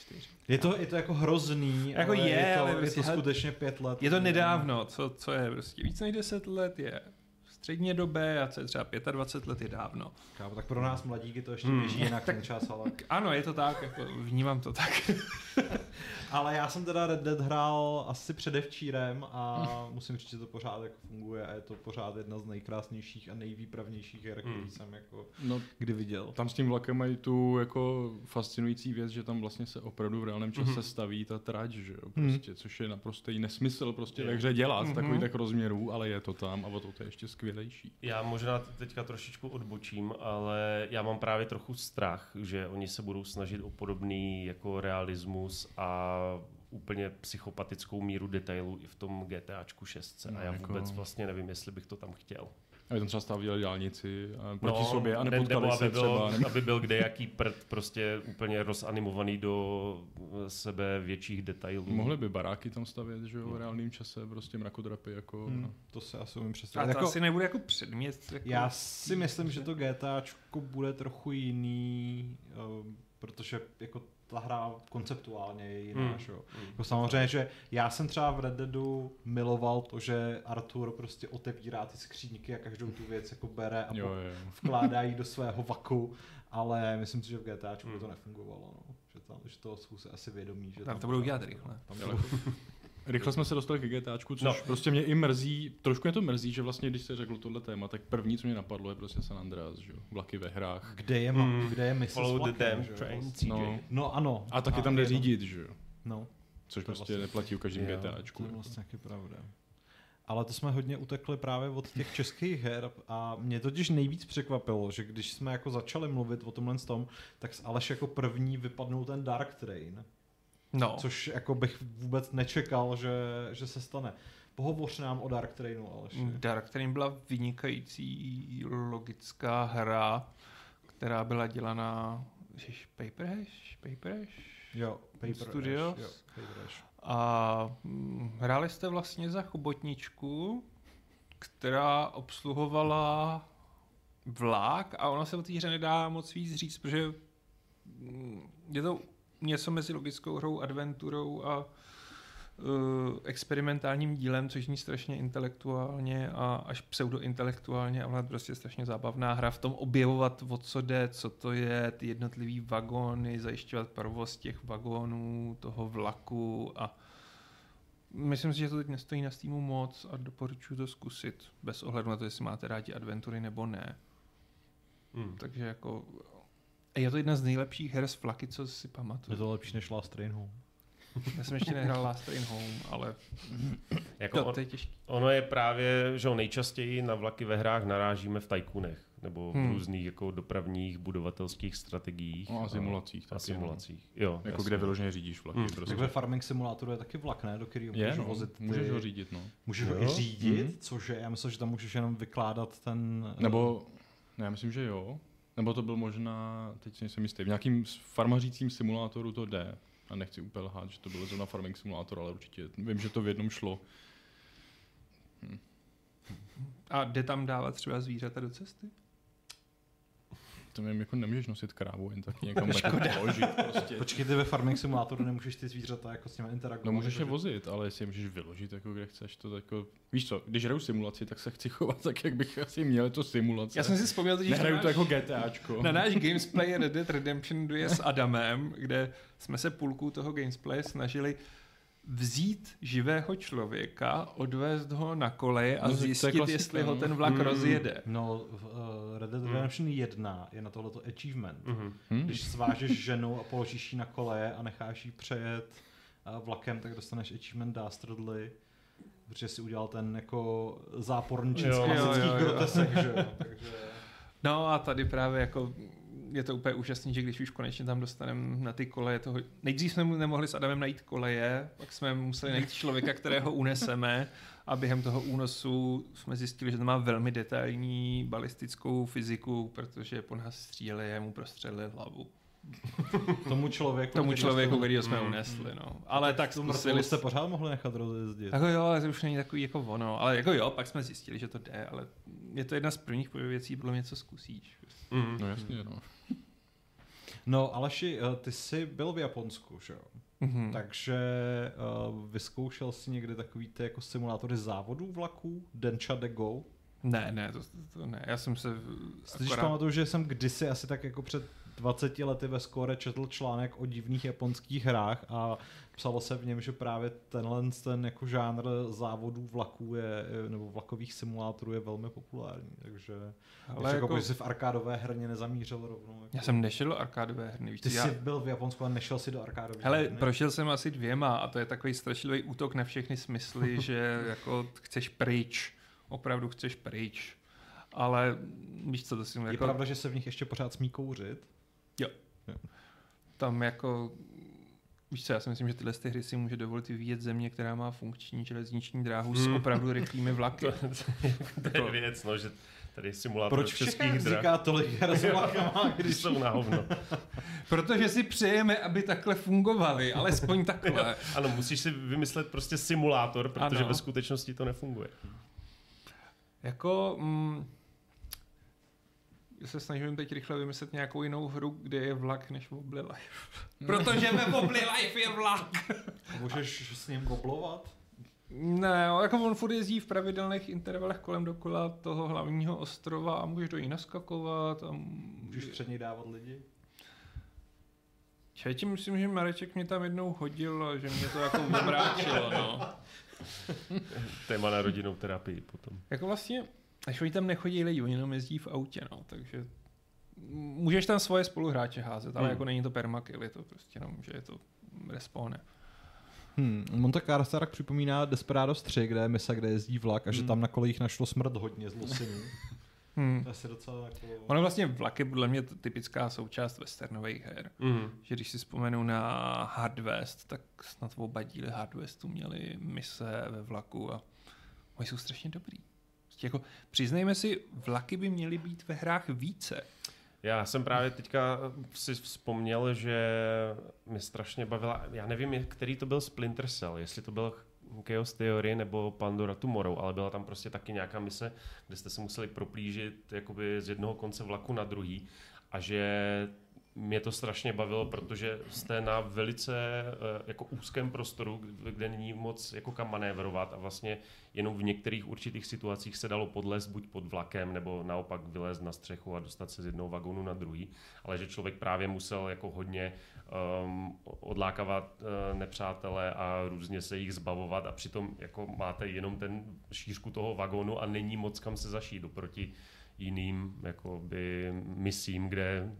Čtyři. Je to, je to jako hrozný, Jako ale je, je, to, ale je prostě to skutečně pět let. Je to nedávno, co, co je prostě víc než 10 let je středně dobé a co je třeba 25 let je dávno. Kámo, tak pro nás mladíky to ještě Hmm. běží jinak ten čas, ale... Ano, je to tak, jako vnímám to tak. Ale já jsem teda Red Dead hrál asi předevčírem a musím říct, že to pořád jako funguje a je to pořád jedna z nejkrásnějších a nejvýpravnějších her, který Hmm. jsem jako No, kdy viděl. tam s tím vlakem mají tu jako fascinující věc, že tam vlastně se opravdu v reálném čase Mhm. staví ta trať, že jo, Mhm. prostě, což je naprostý nesmysl prostě Je. ve hře dělat Mhm. takový tak rozměrů, ale je to tam a o to, to je ještě skvělejší. Já možná teďka trošičku odbočím, ale já mám právě trochu strach, že oni se budou snažit o podobný jako realismus a úplně psychopatickou míru detailů i v tom GTAčku 6. No, a já jako- vůbec vlastně nevím, jestli bych to tam chtěl. A tam třeba stavili dálnici a proti sobě a ne- nepotkali nebo se aby, bylo, třeba. Aby byl kde jaký prd prostě úplně rozanimovaný do sebe větších detailů. Mohli by baráky tam stavět, že jo, No. v reálném čase, prostě mrakodrapy jako... Hmm, to se asi umím A představit. to Jako, asi nebude jako předmět. Jako, já si myslím, že to GTAčko bude trochu jiný, um, protože jako ta hra konceptuálně je jiná, Hmm. že jo. Hmm. Jako samozřejmě, že já jsem třeba v Red Deadu miloval to, že Arthur prostě otevírá ty skříňky a každou tu věc jako bere a Jo, po- jo. vkládá ji do svého vaku, ale myslím si, že v GTAčku Hmm. to nefungovalo, no. že, tam, že toho jsou si asi vědomí. Že Tam to budou dělat rychle. Tam Rychle jsme se dostali k GTAčku, což No. prostě mě i mrzí, trošku mě to mrzí, že vlastně, když se řekl tohle téma, tak první, co mě napadlo, je prostě San Andreas, že jo, vlaky ve hrách. kde je, hmm. kde je mise s Follow the vlakem, damn že jo, train. CJ. No. No ano. A taky tam jde řídit, že jo, No, což To prostě vlastně- neplatí u každém Jo, GTAčku. to je vlastně taky pravda. Ale to jsme hodně utekli právě od těch českých her a mě totiž nejvíc překvapilo, že když jsme jako začali mluvit o tomhle tom, tak z Aleš jako první vypadnul ten Dark Train, No, což jako bych vůbec nečekal, že, že se stane. Pohovoř nám o Dark Trainu, Aleši. Dark Train byla vynikající logická hra, která byla dělaná Ježiš, Paper Hash? Paper Hash? Jo, Paper Studios. Ash, jo, Paper Ash. A mm, hráli jste vlastně za chobotničku, která obsluhovala vlak a ona se o té hře nedá moc víc říct, protože mm, je to něco mezi logickou hrou, adventurou a uh, experimentálním dílem, což zní strašně intelektuálně a až pseudointelektuálně, ale prostě strašně zábavná hra v tom objevovat, o co jde, co to je, ty jednotlivý vagóny, zajišťovat provoz těch vagónů, toho vlaku a myslím si, že to teď nestojí na Steamu moc a doporučuji to zkusit, bez ohledu na to, jestli máte rádi adventury nebo ne. Hmm. Takže jako je to jedna z nejlepších her z flaky, co si Je pamatuju. to lepší než Last Train Home. Já jsem ještě nehrál Last Train Home, ale Jako to, on, to je těžké. ono je právě, že jo, nejčastěji na vlaky ve hrách narážíme v tajkunech nebo v Hmm. různých jako dopravních budovatelských strategiích. No a simulacích A taky, simulacích, jo. Jako jasně. kde vyloženě řídíš vlaky. Hmm. Prostě. Tak ve Farming Simulátoru je taky vlak, ne? Do kterého je, můžeš no, vozit ty... můžeš ho řídit, no. Můžeš ho Jo? i řídit, Mhm. cože já myslím, že tam můžeš jenom vykládat ten... Nebo, ne, já myslím, že jo. Nebo to byl možná, teď nejsem jistý, v nějakým farmařícím simulátoru to jde. A nechci úplně lhát, že to bylo zrovna farming simulátor, ale určitě vím, že to v jednom šlo. A jde tam dávat třeba zvířata do cesty? To nevím, jako nemůžeš nosit krávu jen tak někam jako položit prostě. Počkej, ty ve Farming Simulátoru nemůžeš ty zvířata jako s nimi interagovat. No můžeš je vozit, ale jestli je můžeš vyložit, jako kde chceš, to jako... Víš co, když hraju simulaci, tak se chci chovat tak, jak bych asi měl, to simulace. Já jsem si vzpomněl totiž Nehraju na to jako GTAčko. na náš gamesplay Red Dead Redemption 2 s Adamem, kde jsme se půlku toho gamesplay snažili vzít živého člověka, odvést ho na koleje a No, je zjistit, klasika, jestli ho no. ten vlak Mm. rozjede. No, v uh, Red Dead Redemption 1 je na tohleto achievement. Hm? Když svážeš ženu a položíš ji na koleje a necháš ji přejet uh, vlakem, tak dostaneš achievement Dastardly, protože si udělal ten jako záporniček z Jo. klasických Jo, jo, jo. grotesek, že jo. Takže... No a tady právě jako je to úplně úžasný, že když už konečně tam dostaneme na ty koleje toho... Nejdřív jsme mu nemohli s Adamem najít koleje, pak jsme museli najít člověka, kterého uneseme a během toho únosu jsme zjistili, že to má velmi detailní balistickou fyziku, protože po nás stříleli a mu prostřelili hlavu. Tomu člověku, Tomu který člověku, kterýho jsme Mm. unesli, no. Ale tak zkusili jste pořád mohli nechat rozjezdit. Jako jo, ale to už není takový jako ono. Ale jako jo, pak jsme zjistili, že to jde, ale je to jedna z prvních věcí, podle mě, co zkusíš. Mhm. No jasně, no. No, Aleši, eh, ty jsi byl v Japonsku, že jo? Mhm. Takže uh, vyzkoušel jsi někdy takový ty jako simulátory závodů vlaků? Dencha de Go? Ne, ne, to, to ne. Já jsem se Když pamatuju, že jsem kdysi asi tak jako před 20 lety ve Score četl článek o divných japonských hrách a psalo se v něm, že právě tenhle ten jako žánr závodů vlaků je, nebo vlakových simulátorů je velmi populární, takže Ale jako, jako, jsi v arkádové herně nezamířil rovnou. Jako. já jsem nešel do arkádové herny, víš Ty co, jsi já, byl v Japonsku a nešel si do arkádové Hele, herny? prošel jsem asi dvěma a to je takový strašlivý útok na všechny smysly, že jako chceš pryč, opravdu chceš pryč. Ale víš co, to si Je jako, pravda, že se v nich ještě pořád smí kouřit? tam jako, víš co, já si myslím, že tyhle ty hry si může dovolit vyvíjet země, která má funkční železniční dráhu s Hmm. opravdu rychlými vlaky. To je věc, no, že tady je simulátor Proč českých všechny drah. vzniká tolik her s vlakama, Když když jsou na hovno. Protože si přejeme, aby takhle fungovaly, alespoň takhle. Ano, musíš si vymyslet prostě simulátor, protože Ano. ve skutečnosti to nefunguje. Jako, mm, já se snažím teď rychle vymyslet nějakou jinou hru, kde je vlak než Wobbly Life. Protože ve Wobbly Life je vlak. můžeš s ním goblovat? Ne, jako on furt jezdí v pravidelných intervalech kolem dokola toho hlavního ostrova a můžeš do ní naskakovat. A Můžeš před něj dávat lidi? Čeči, myslím, že Mareček mě tam jednou hodil a že mě to jako omráčilo, no. Téma na rodinnou terapii potom. Jako vlastně, až oni tam nechodí lidi, oni jenom jezdí v autě, no, takže můžeš tam svoje spoluhráče házet, ale Hmm. jako není to permakill, je to prostě jenom, že je to respawne. Hmm. Monte Carlo tak připomíná Desperados 3, kde je misa, kde jezdí vlak a že Hmm. tam na kolejích našlo smrt hodně zlosinů. Hmm. to je asi docela jako... Ono vlastně vlak je podle mě typická součást westernových her. Mhm. Že když si vzpomenu na Hard West, tak snad oba díly Hard Westu měli mise ve vlaku a oni jsou strašně dobrý. Prostě jako, přiznejme si, vlaky by měly být ve hrách více. Já jsem právě teďka si vzpomněl, že mě strašně bavila, já nevím, který to byl Splinter Cell, jestli to byl Chaos Theory nebo Pandora Tomorrow, ale byla tam prostě taky nějaká mise, kde jste se museli proplížit jakoby z jednoho konce vlaku na druhý a že mě to strašně bavilo, protože jste na velice eh, jako úzkém prostoru, kde není moc jako kam manévrovat a vlastně jenom v některých určitých situacích se dalo podlézt buď pod vlakem, nebo naopak vylézt na střechu a dostat se z jednoho vagónu na druhý, ale že člověk právě musel jako hodně um, odlákávat uh, nepřátele a různě se jich zbavovat a přitom jako máte jenom ten šířku toho vagónu a není moc kam se zašít oproti jiným jakoby misím, kde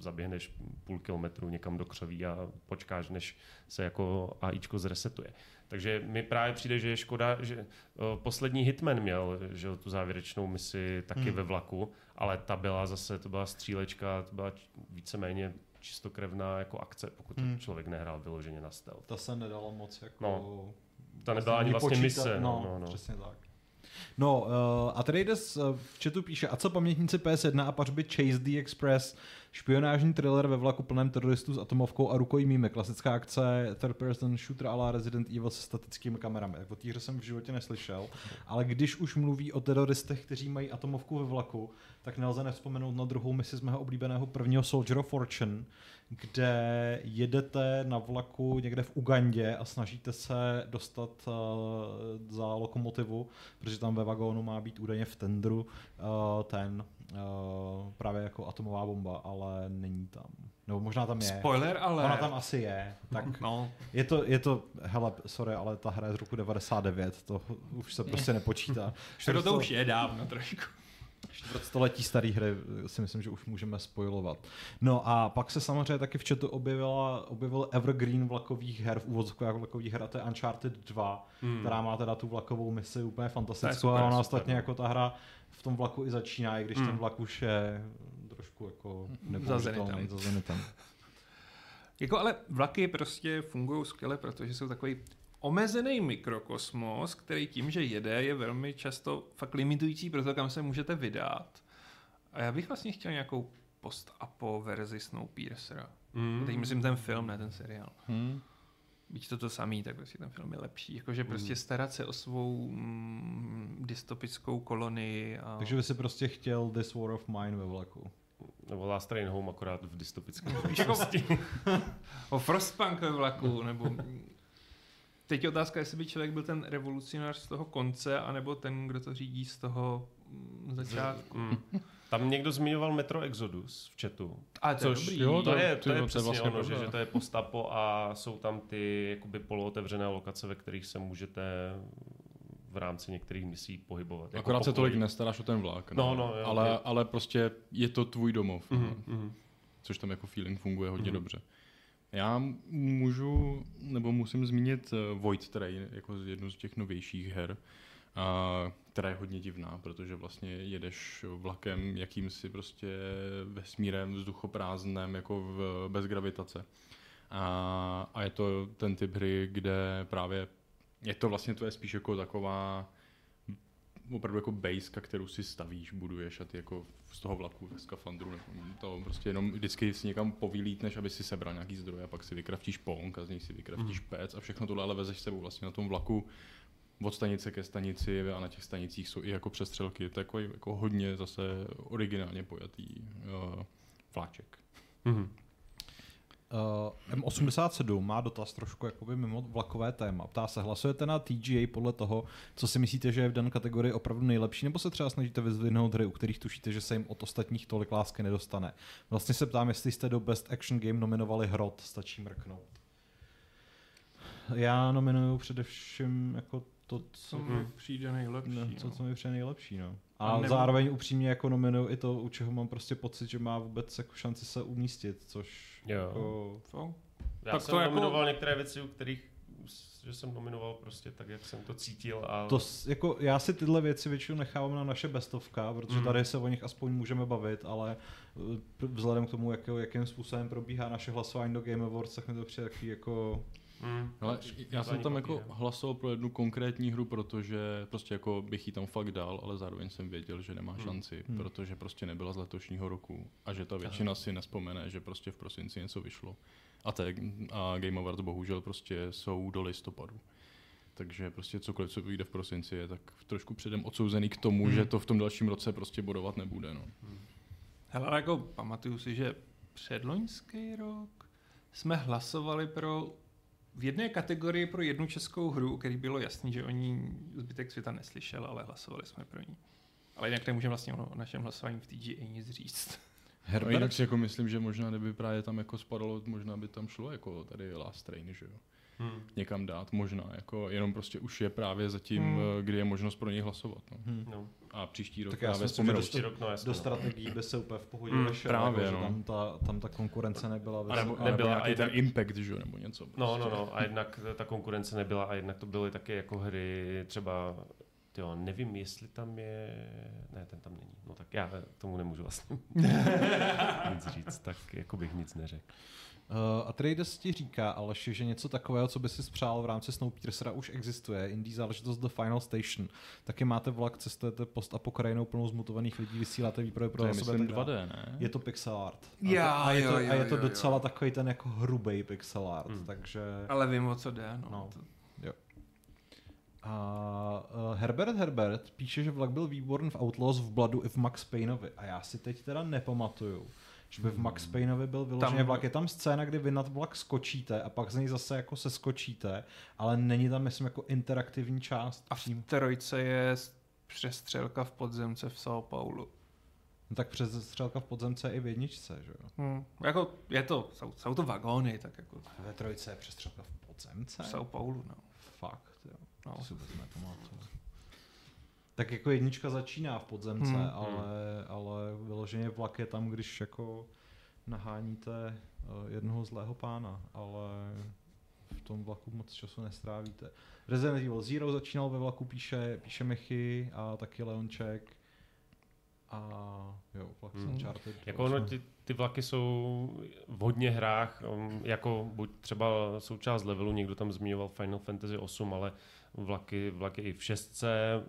zaběhneš půl kilometru někam do křoví a počkáš, než se jako AIčko zresetuje. Takže mi právě přijde, že je škoda, že uh, poslední Hitman měl že tu závěrečnou misi taky Hmm. ve vlaku, ale ta byla zase, to byla střílečka, to byla víceméně čistokrevná jako akce, pokud Hmm. člověk nehrál vyloženě na stealth. Ta se nedala moc jako... No. Ta nebyla ani vlastně počítat. mise. No, No, no, no. přesně tak. No, uh, Atreides uh, v chatu píše, a co pamětníci PS1 a pařby Chase the Express, špionážní thriller ve vlaku plném teroristů s atomovkou a rukojmími, klasická akce, third person shooter a Resident Evil se statickými kamerami. Tak o té hře jsem v životě neslyšel, ale když už mluví o teroristech, kteří mají atomovku ve vlaku, tak nelze nevzpomenout na druhou misi z mého oblíbeného prvního Soldier of Fortune, kde jedete na vlaku někde v Ugandě a snažíte se dostat uh, za lokomotivu, protože tam ve vagónu má být údajně v tendru uh, ten uh, právě jako atomová bomba, ale není tam. Nebo možná tam je. Spoiler, ale... Ona tam asi je. Tak No, je to, je to, hele, sorry, ale ta hra je z roku 99, to už se prostě nepočítá. to, to už je dávno trošku. Čtvrtstoletí starý hry eh, si myslím, že už můžeme spojovat. No a pak se samozřejmě taky v chatu objevila, objevil Evergreen vlakových her, v úvodzovkách vlakových her, a to je Uncharted 2, hmm. která má teda tu vlakovou misi úplně fantastickou, a ona ostatně no. jako ta hra v tom vlaku i začíná, i když Hmm. ten vlak už je trošku jako nepoužitelný, za zenitem. Jako ale vlaky prostě fungují skvěle, protože jsou takový omezený mikrokosmos, který tím, že jede, je velmi často fakt limitující pro to, kam se můžete vydat. A já bych vlastně chtěl nějakou post-apo verzi Snowpiercera. Mm. Teď myslím ten film, ne ten seriál. Hmm. Byť to to samý, tak prostě ten film je lepší. Jakože prostě starat se o svou mm, dystopickou kolonii. A... Takže by si prostě chtěl This War of Mine ve vlaku. Nebo Last Train Home akorát v dystopické Jako-. O Frostpunk ve vlaku, nebo... Teď je otázka, jestli by člověk byl ten revolucionář z toho konce, anebo ten, kdo to řídí z toho mm, začátku. Mm. Tam někdo zmiňoval Metro Exodus v chatu. A to Což je dobrý. jo, to, je, to je jo, to je přesně vlastně ono, že, že to je postapo a jsou tam ty jakoby polootevřené lokace, ve kterých se můžete v rámci některých misí pohybovat. Jako Akorát se pokoji. tolik nestaráš o ten vlak. No, no, jo, ale, je. ale prostě je to tvůj domov. Mhm, no. mhm. což tam jako feeling funguje hodně Mhm. dobře. Já můžu, nebo musím zmínit uh, Void Train jako jednu z těch novějších her, a, která je hodně divná, protože vlastně jedeš vlakem jakýmsi prostě vesmírem, vzduchoprázdnem, jako v, bez gravitace. A, a je to ten typ hry, kde právě je to vlastně to je spíš jako taková opravdu jako base, kterou si stavíš, buduješ a ty jako z toho vlaku ve skafandru, nebo to prostě jenom vždycky si někam povylítneš, aby si sebral nějaký zdroje a pak si vykraftíš pong a z něj si vykraftíš Mhm. pec a všechno tohle ale vezeš sebou vlastně na tom vlaku od stanice ke stanici a na těch stanicích jsou i jako přestřelky. To je jako, jako hodně zase originálně pojatý uh, vláček. Mhm. Uh, M87 má dotaz trošku jakoby mimo vlakové téma. Ptá se, hlasujete na TGA podle toho, co si myslíte, že je v dané kategorii opravdu nejlepší, nebo se třeba snažíte vyzvihnout hry, u kterých tušíte, že se jim od ostatních tolik lásky nedostane? Vlastně se ptám, jestli jste do Best Action Game nominovali Hrot, stačí mrknout. Já nominuju především jako to, co, mi přijde nejlepší. no, no. co, co mi přijde nejlepší. No. A A nebo- zároveň upřímně jako nominuju i to, u čeho mám prostě pocit, že má vůbec jako šanci se umístit, což Jo. jako... Co? Já Tak jsem to jako- nominoval některé věci, u kterých že jsem nominoval prostě tak, jak jsem to cítil. A... To, jako, já si tyhle věci většinou nechávám na naše bestovka, protože Mm. tady se o nich aspoň můžeme bavit, ale pr- vzhledem k tomu, jak, jakým způsobem probíhá naše hlasování do Game Awards, tak mi to přijde takový jako... Mm, Ale to- já jsem tam jako papírem. hlasoval pro jednu konkrétní hru, protože prostě jako bych ji tam fakt dal, ale zároveň jsem věděl, že nemá Hmm. šanci, Hmm. protože prostě nebyla z letošního roku a že ta většina si nespomene, že prostě v prosinci něco vyšlo. A, te, a Game Awards bohužel prostě jsou do listopadu. Takže prostě cokoliv, co vyjde v prosinci, je tak trošku předem odsouzený k tomu, Hmm. že to v tom dalším roce prostě bodovat nebude. No. Hele, ale jako pamatuju si, že předloňský rok jsme hlasovali pro v jedné kategorii pro jednu českou hru, který bylo jasný, že o ní zbytek světa neslyšel, ale hlasovali jsme pro ní. Ale jinak nemůžeme vlastně o našem hlasování v TGA nic říct. A jinak Herbert? si jako myslím, že možná kdyby právě tam jako spadalo, možná by tam šlo jako tady Last Train, že jo. Hmm. někam dát, možná, jako jenom prostě už je právě zatím, Hmm. hmm. kdy je možnost pro něj hlasovat. No. Hm. No, A příští rok Tak právě vzpomenu. příští rok, no jasně. Do no. strategií by se úplně v pohodě Mm, vešel, právě, jako, že no. tam, ta, tam ta konkurence nebyla. Vysoká. A nebo nebyla, nějaký a ten jednak- impact, že jo, nebo něco. No, prostě. no, no. A jednak ta konkurence nebyla a jednak to byly taky jako hry třeba Jo, nevím, jestli tam je... Ne, ten tam není. No tak já tomu nemůžu vlastně nic říct, tak jako bych nic neřekl. Uh, a Traders ti říká, Aleši, že něco takového, co by si spřál v rámci Snowpiercera, už existuje. Indie záležitost The Final Station. Taky máte vlak, cestujete post a po krajinou plnou zmutovaných lidí, vysíláte výproje pro To je, sebe. myslím, tak dále. 2D, ne? Je to pixel art. Já, a, to, a, je jo, to, a je jo, to jo, docela jo. takový ten jako hrubý pixel art, Hmm. takže... Ale vím, o co jde. No. No. To, A uh, Herbert Herbert píše, že vlak byl výborný v Outlaws, v Bloodu i v Max Payneovi. A já si teď teda nepamatuju, že by v Max Payneovi byl vyloženě Tam- vlak. Je tam scéna, kdy vy nad vlak skočíte a pak z něj zase jako se skočíte, ale není tam, myslím, jako interaktivní část. a v trojce je přestřelka v podzemce v São Paulo. No, tak přes střelka v podzemce je i v jedničce, že jo? Hmm. Jako je to, jsou, jsou to vagóny, tak jako Ve trojce je přestřelka v podzemce? v São Paulo, no. Fakt, jo. no. To si vůbec nepamatuju. Tak jako jednička začíná v podzemce, Hmm. hmm. ale, ale vyloženě vlak je tam, když jako naháníte eh, jednoho zlého pána, ale v tom vlaku moc času nestrávíte. Resident Evil Zero začínal ve vlaku, píše, píše Michy a taky Leonček. A jo, vlak Hmm. Uncharted. Jako ono, ty, ty vlaky jsou v hodně hrách, um, jako buď třeba součást levelu, někdo tam zmiňoval Final Fantasy 8, ale vlaky, vlaky i v šestce,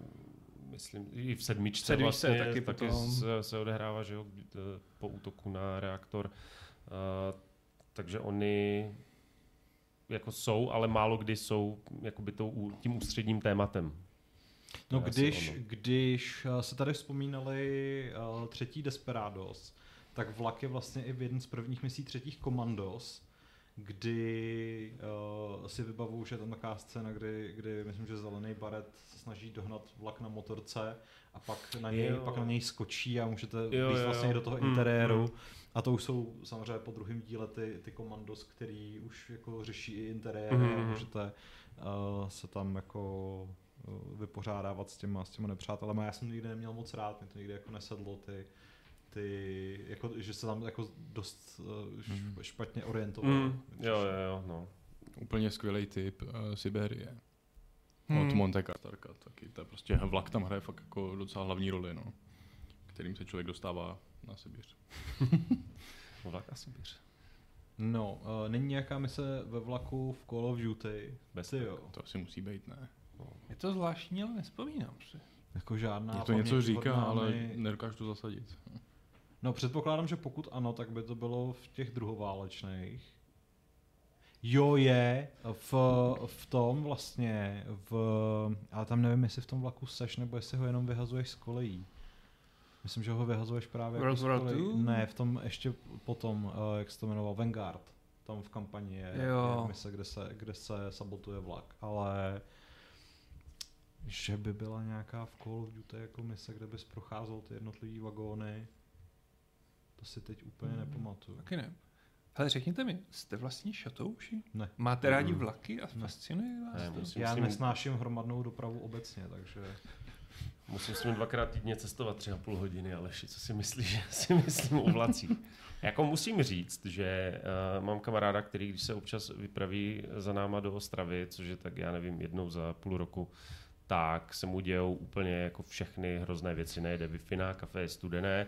myslím, i v sedmičce, Sedmičce vlastně, taky taky potom. se, se odehrává, že jo, t- po útoku na reaktor. Uh, takže oni jako jsou, ale málo kdy jsou jakoby tou, tím ústředním tématem. No když, když eh, se tady vzpomínali uh, třetí Desperados, tak vlak je vlastně i v jeden z prvních misí třetích Komandos, kdy uh, si vybavuju, že je tam taková scéna, kdy, kdy myslím, že zelený baret se snaží dohnat vlak na motorce a pak na něj, Jo. pak na něj skočí a můžete Jo, jo, vlastně jo. do toho Mm, interiéru. mm. A to už jsou samozřejmě po druhém díle ty, ty komandos, který už jako řeší i interiéry Mhm, a mhm. můžete uh, se tam jako uh, vypořádávat s těma, s těma nepřátelema. Já jsem nikdy neměl moc rád, mě to nikdy jako nesedlo ty, ty jako, že se tam jako dost uh, špatně orientoval. Mm, jo, jo, jo, no. Úplně skvělý typ uh, Siberie. Hmm. Od Monte Cartarka taky. To je prostě vlak tam hraje fakt jako docela hlavní roli, no. Kterým se člověk dostává na Sibiř. Vlak a Sibiř. No, uh, není nějaká mise ve vlaku v Call of Duty? Bez jo, To asi musí být, ne? Je to zvláštní, ale nespomínám si. jako žádná Je to něco říká, ale nedokážu to zasadit. No předpokládám, že pokud ano, tak by to bylo v těch druhoválečných. Jo je, v, v tom vlastně, v, ale tam nevím, jestli v tom vlaku seš, nebo jestli ho jenom vyhazuješ z kolejí. Myslím, že ho vyhazuješ právě World jako z War kolejí. II? Ne, v tom ještě potom, eh, jak se to jmenovalo, Vanguard. Tam v kampani je, Jo. je mise, kde se, kde se sabotuje vlak, ale že by byla nějaká v Call of Duty jako mise, kde bys procházel ty jednotlivý vagóny, to si teď úplně Hmm. nepamatuju. Taky ne. Ale řekněte mi, jste vlastně šatouši? Ne. Máte rádi vlaky a Ne. fascinuje vás Ne, to? musím, Já ním, nesnáším hromadnou dopravu obecně, takže... musím s ním dvakrát týdně cestovat tři a půl hodiny, ale co si myslíš, že si myslím o vlacích? Jako musím říct, že uh, mám kamaráda, který když se občas vypraví za náma do Ostravy, což je tak, já nevím, jednou za půl roku, tak se mu dějou úplně jako všechny hrozné věci. Nejde wi kafe je studené,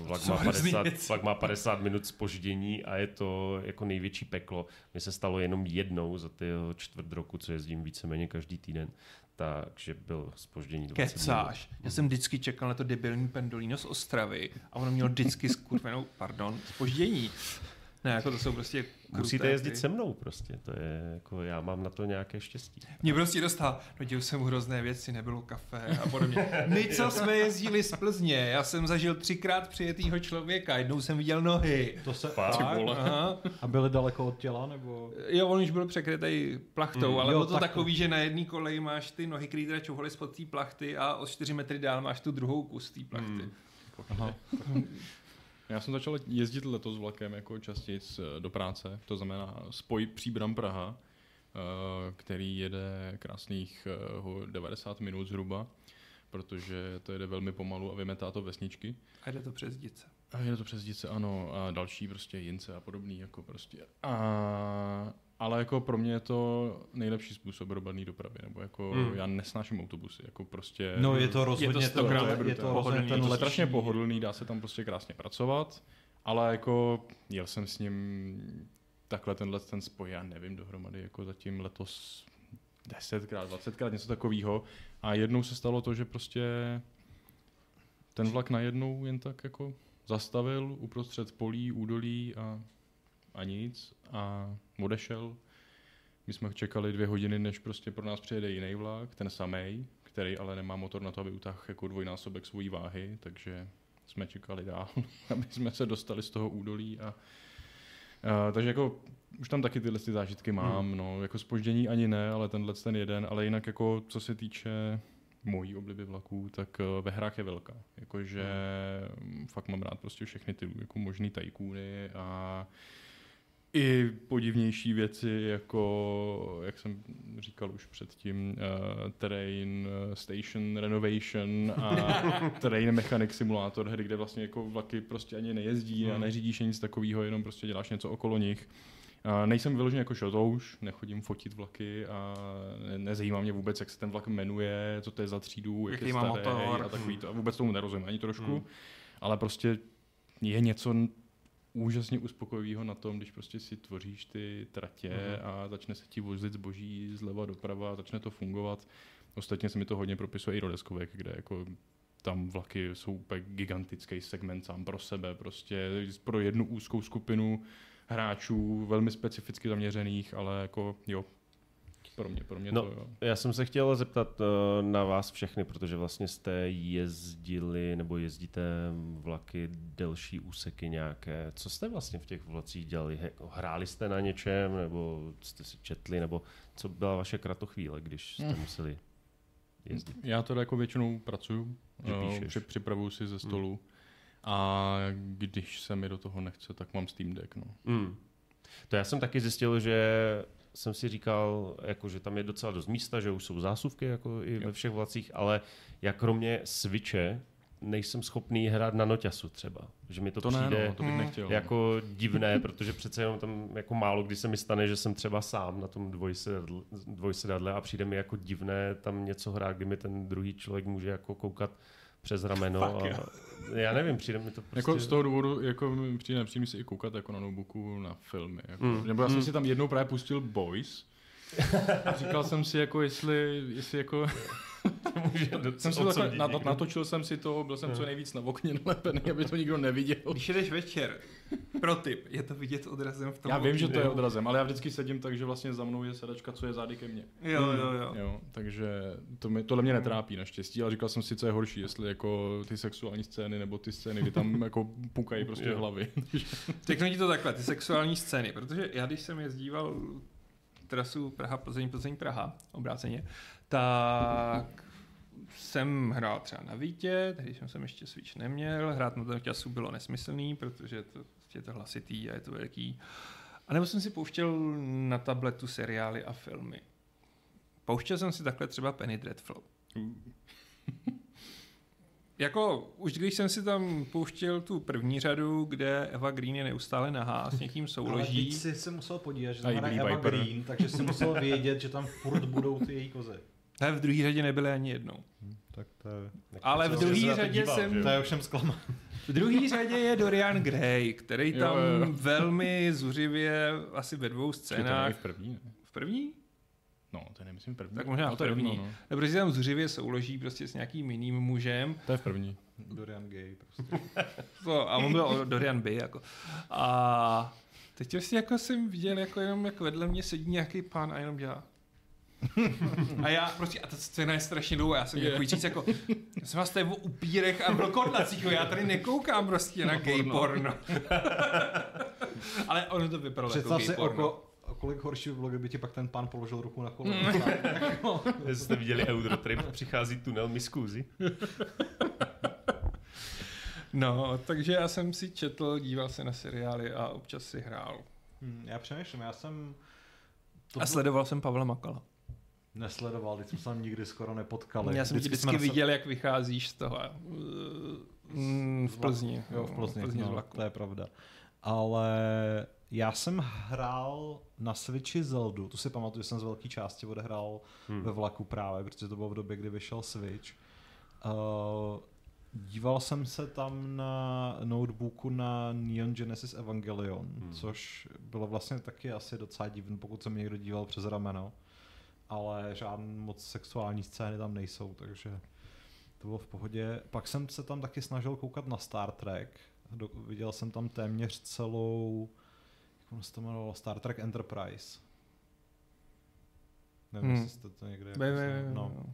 uh, vlak, má hrozný 50, věci. vlak má 50 minut spoždění a je to jako největší peklo. Mně se stalo jenom jednou za ty čtvrt roku, co jezdím víceméně každý týden, takže byl spoždění 20 minut. Kecáš. Já jsem vždycky čekal na to debilní pendolino z Ostravy a ono mělo vždycky skurvenou, pardon, spoždění. Ne, jako to jsou prostě kruté Musíte jezdit ty. se mnou prostě, to je jako, já mám na to nějaké štěstí. Mě prostě dostal, no děl jsem hrozné věci, nebylo kafe a podobně. My, co jsme jezdili z Plzně, já jsem zažil třikrát přijetýho člověka, jednou jsem viděl nohy. To se... Fakt? Aha. A byli daleko od těla, nebo... Jo, on už byl překrytý plachtou, Mm, ale jo, bylo to tak to- takový, že na jedné koleji máš ty nohy, které teda čuholy spod té plachty a o 4 metry dál máš tu druhou kus té plachty. Mm. Aha. Já jsem začal jezdit letos vlakem jako častěji do práce, to znamená spoj Příbram Praha, eh, který jede krásných eh, ho 90 minut zhruba, protože to jede velmi pomalu a vymetá to vesničky. A jde to přes dice. A jede to přes Dice, ano, a další prostě Jince a podobný, jako prostě. A, ale jako pro mě je to nejlepší způsob hromadné dopravy, nebo jako Hmm. já nesnáším autobusy, jako prostě... No je to rozhodně Je to ten- je brutální. to Pohodlný, ten je to strašně pohodlný, dá se tam prostě krásně pracovat, ale jako jel jsem s ním takhle tenhle ten spoj, já nevím dohromady, jako zatím letos desetkrát, dvacetkrát, něco takového. A jednou se stalo to, že prostě ten vlak najednou jen tak jako zastavil uprostřed polí, údolí a, a nic a odešel. My jsme čekali dvě hodiny, než prostě pro nás přijede jiný vlak, ten samej, který ale nemá motor na to, aby utáhl jako dvojnásobek svojí váhy, takže jsme čekali dál, aby jsme se dostali z toho údolí a Uh, takže jako už tam taky tyhle ty zážitky mám, hmm. no, jako spoždění ani ne, ale tenhle ten jeden, ale jinak jako co se týče mojí obliby vlaků, tak uh, ve hrách je velká, jakože hmm. fakt mám rád prostě všechny ty jako možný tajkůny a i podivnější věci, jako, jak jsem říkal už předtím, uh, Terrain uh, Station Renovation a Terrain Mechanic Simulator, hry, kde vlastně jako vlaky prostě ani nejezdí a Hmm. neřídíš nic takového, jenom prostě děláš něco okolo nich. Uh, nejsem vyložený jako šotouš, nechodím fotit vlaky a ne- nezajímá mě vůbec, jak se ten vlak jmenuje, co to je za třídu, jak Jaký je starý motor. a takový to. A vůbec tomu nerozumím ani trošku. Hmm. Ale prostě je něco úžasně uspokojivého na tom, když prostě si tvoříš ty tratě Mhm. a začne se ti vozit zboží zleva doprava, začne to fungovat. Ostatně se mi to hodně propisuje i do deskovek, kde jako tam vlaky jsou úplně gigantický segment sám pro sebe, prostě pro jednu úzkou skupinu hráčů, velmi specificky zaměřených, ale jako jo, Pro mě, pro mě No, to jo. Já jsem se chtěl zeptat uh, na vás všechny, protože vlastně jste jezdili nebo jezdíte vlaky delší úseky nějaké. Co jste vlastně v těch vlacích dělali? Hráli jste na něčem nebo jste si četli, nebo co byla vaše kratochvíle, když jste Hmm. museli jezdit? Já teda jako většinou pracuju, Že při, připravuju si ze stolu a když se mi do toho nechce, tak mám Steam Deck. No. Mm. To já jsem taky zjistil, že jsem si říkal, jako, že tam je docela dost místa, že už jsou zásuvky jako i ve Jo. všech vlacích, ale já kromě Switche nejsem schopný hrát na noťasu třeba. Že mi to, To přijde ne, no, to bych nechtěl. jako divné, protože přece jenom tam jako málo kdy se mi stane, že jsem třeba sám na tom dvojsedadle, dvojsedadle a přijde mi jako divné tam něco hrát, kdy mi ten druhý člověk může jako koukat přes rameno. Fuck, a, jo. já nevím, přijde mi to prostě... Jako z toho důvodu jako mi přijde nepříjemný si i koukat jako na notebooku na filmy. Jako. Mm. Nebo já jsem Mm. si tam jednou právě pustil Boys a říkal jsem si jako, jestli, jestli jako, může jsem si takhle, natočil jsem si to, byl jsem co Mm. nejvíc na okně nalepený, aby to nikdo neviděl. Když jdeš večer, pro tip, je to vidět odrazem v tom Já vím, že to je odrazem, ale já vždycky sedím tak, že vlastně za mnou je sedačka, co je zády ke mně. Jo, jo, jo. Jo, takže to mě, tohle mě netrápí naštěstí, ale říkal jsem si, co je horší, jestli jako ty sexuální scény nebo ty scény, kdy tam jako pukají prostě Jo. hlavy. Řeknu ti to takhle, ty sexuální scény, protože já když jsem jezdíval trasu Praha, Plzeň, Plzeň, Praha, obráceně, tak jsem hrál třeba na Vítě, tehdy jsem jsem ještě Switch neměl, hrát na tom času bylo nesmyslný, protože to, prostě je to hlasitý a je to veliký. A nebo jsem si pouštěl na tabletu seriály a filmy. Pouštěl jsem si takhle třeba Penny Dreadful. Jako, už když jsem si tam pouštěl tu první řadu, kde Eva Green je neustále nahá s někým Ale souloží. teď si se musel podívat, že tam hraje Eva Piper. Green, takže si musel vědět, že tam furt budou ty její kozy. Ne, v druhé řadě nebyly ani jednou. Tak to je, Tak Ale v druhé řadě díval, jsem- to je ovšem zklamání. V druhé řadě je Dorian Gray, který tam jo, jo. velmi zuřivě, asi ve dvou Počkej, to scénách. v první, ne? V první? No, to je nemyslím první. Tak možná no, v to je první. jedno, no. Si tam zuřivě souloží prostě s nějakým jiným mužem. To je v první. Dorian Gay prostě. To, a on byl Dorian Bay, jako. A teď prostě jako jsem viděl, jako jenom jak vedle mě sedí nějaký pán a jenom dělá. A já prostě, a ta scéna je strašně dlouhá, já jsem jako říct, jako, já jsem vás tady o upírech a vlkodlacích, já tady nekoukám prostě na gay porno. Ale ono to vypadalo jako gay si, porno. oko, o kolik horší by bylo, kdyby ti pak ten pán položil ruku na koleno. Jestli jste viděli Eurotrip, přichází tunel Miskuzi. No, takže já jsem si četl, díval se na seriály a občas si hrál. Hmm, já přemýšlím, já jsem to A sledoval jsem Pavla Makala. Nesledoval, když jsme se tam nikdy skoro nepotkali. Já jsem jsme vždycky se- viděl, jak vycházíš z toho. Mm, z v. Plzni. Jo, v Plzni, Plzni z no, to je pravda. Ale já jsem hrál na Switchi Zeldu, tu si pamatuju, že jsem z velké části odehrál Hmm. ve vlaku právě, protože to bylo v době, kdy vyšel Switch. Uh, díval jsem se tam na notebooku na Neon Genesis Evangelion, Hmm. což bylo vlastně taky asi docela divný, pokud se mě někdo díval přes rameno. Ale žádné moc sexuální scény tam nejsou, takže to bylo v pohodě. Pak jsem se tam taky snažil koukat na Star Trek. Do, viděl jsem tam téměř celou, jak ono se to jmenovalo, Star Trek Enterprise. Nevím, Hmm. jestli jste to někde... jako be, no.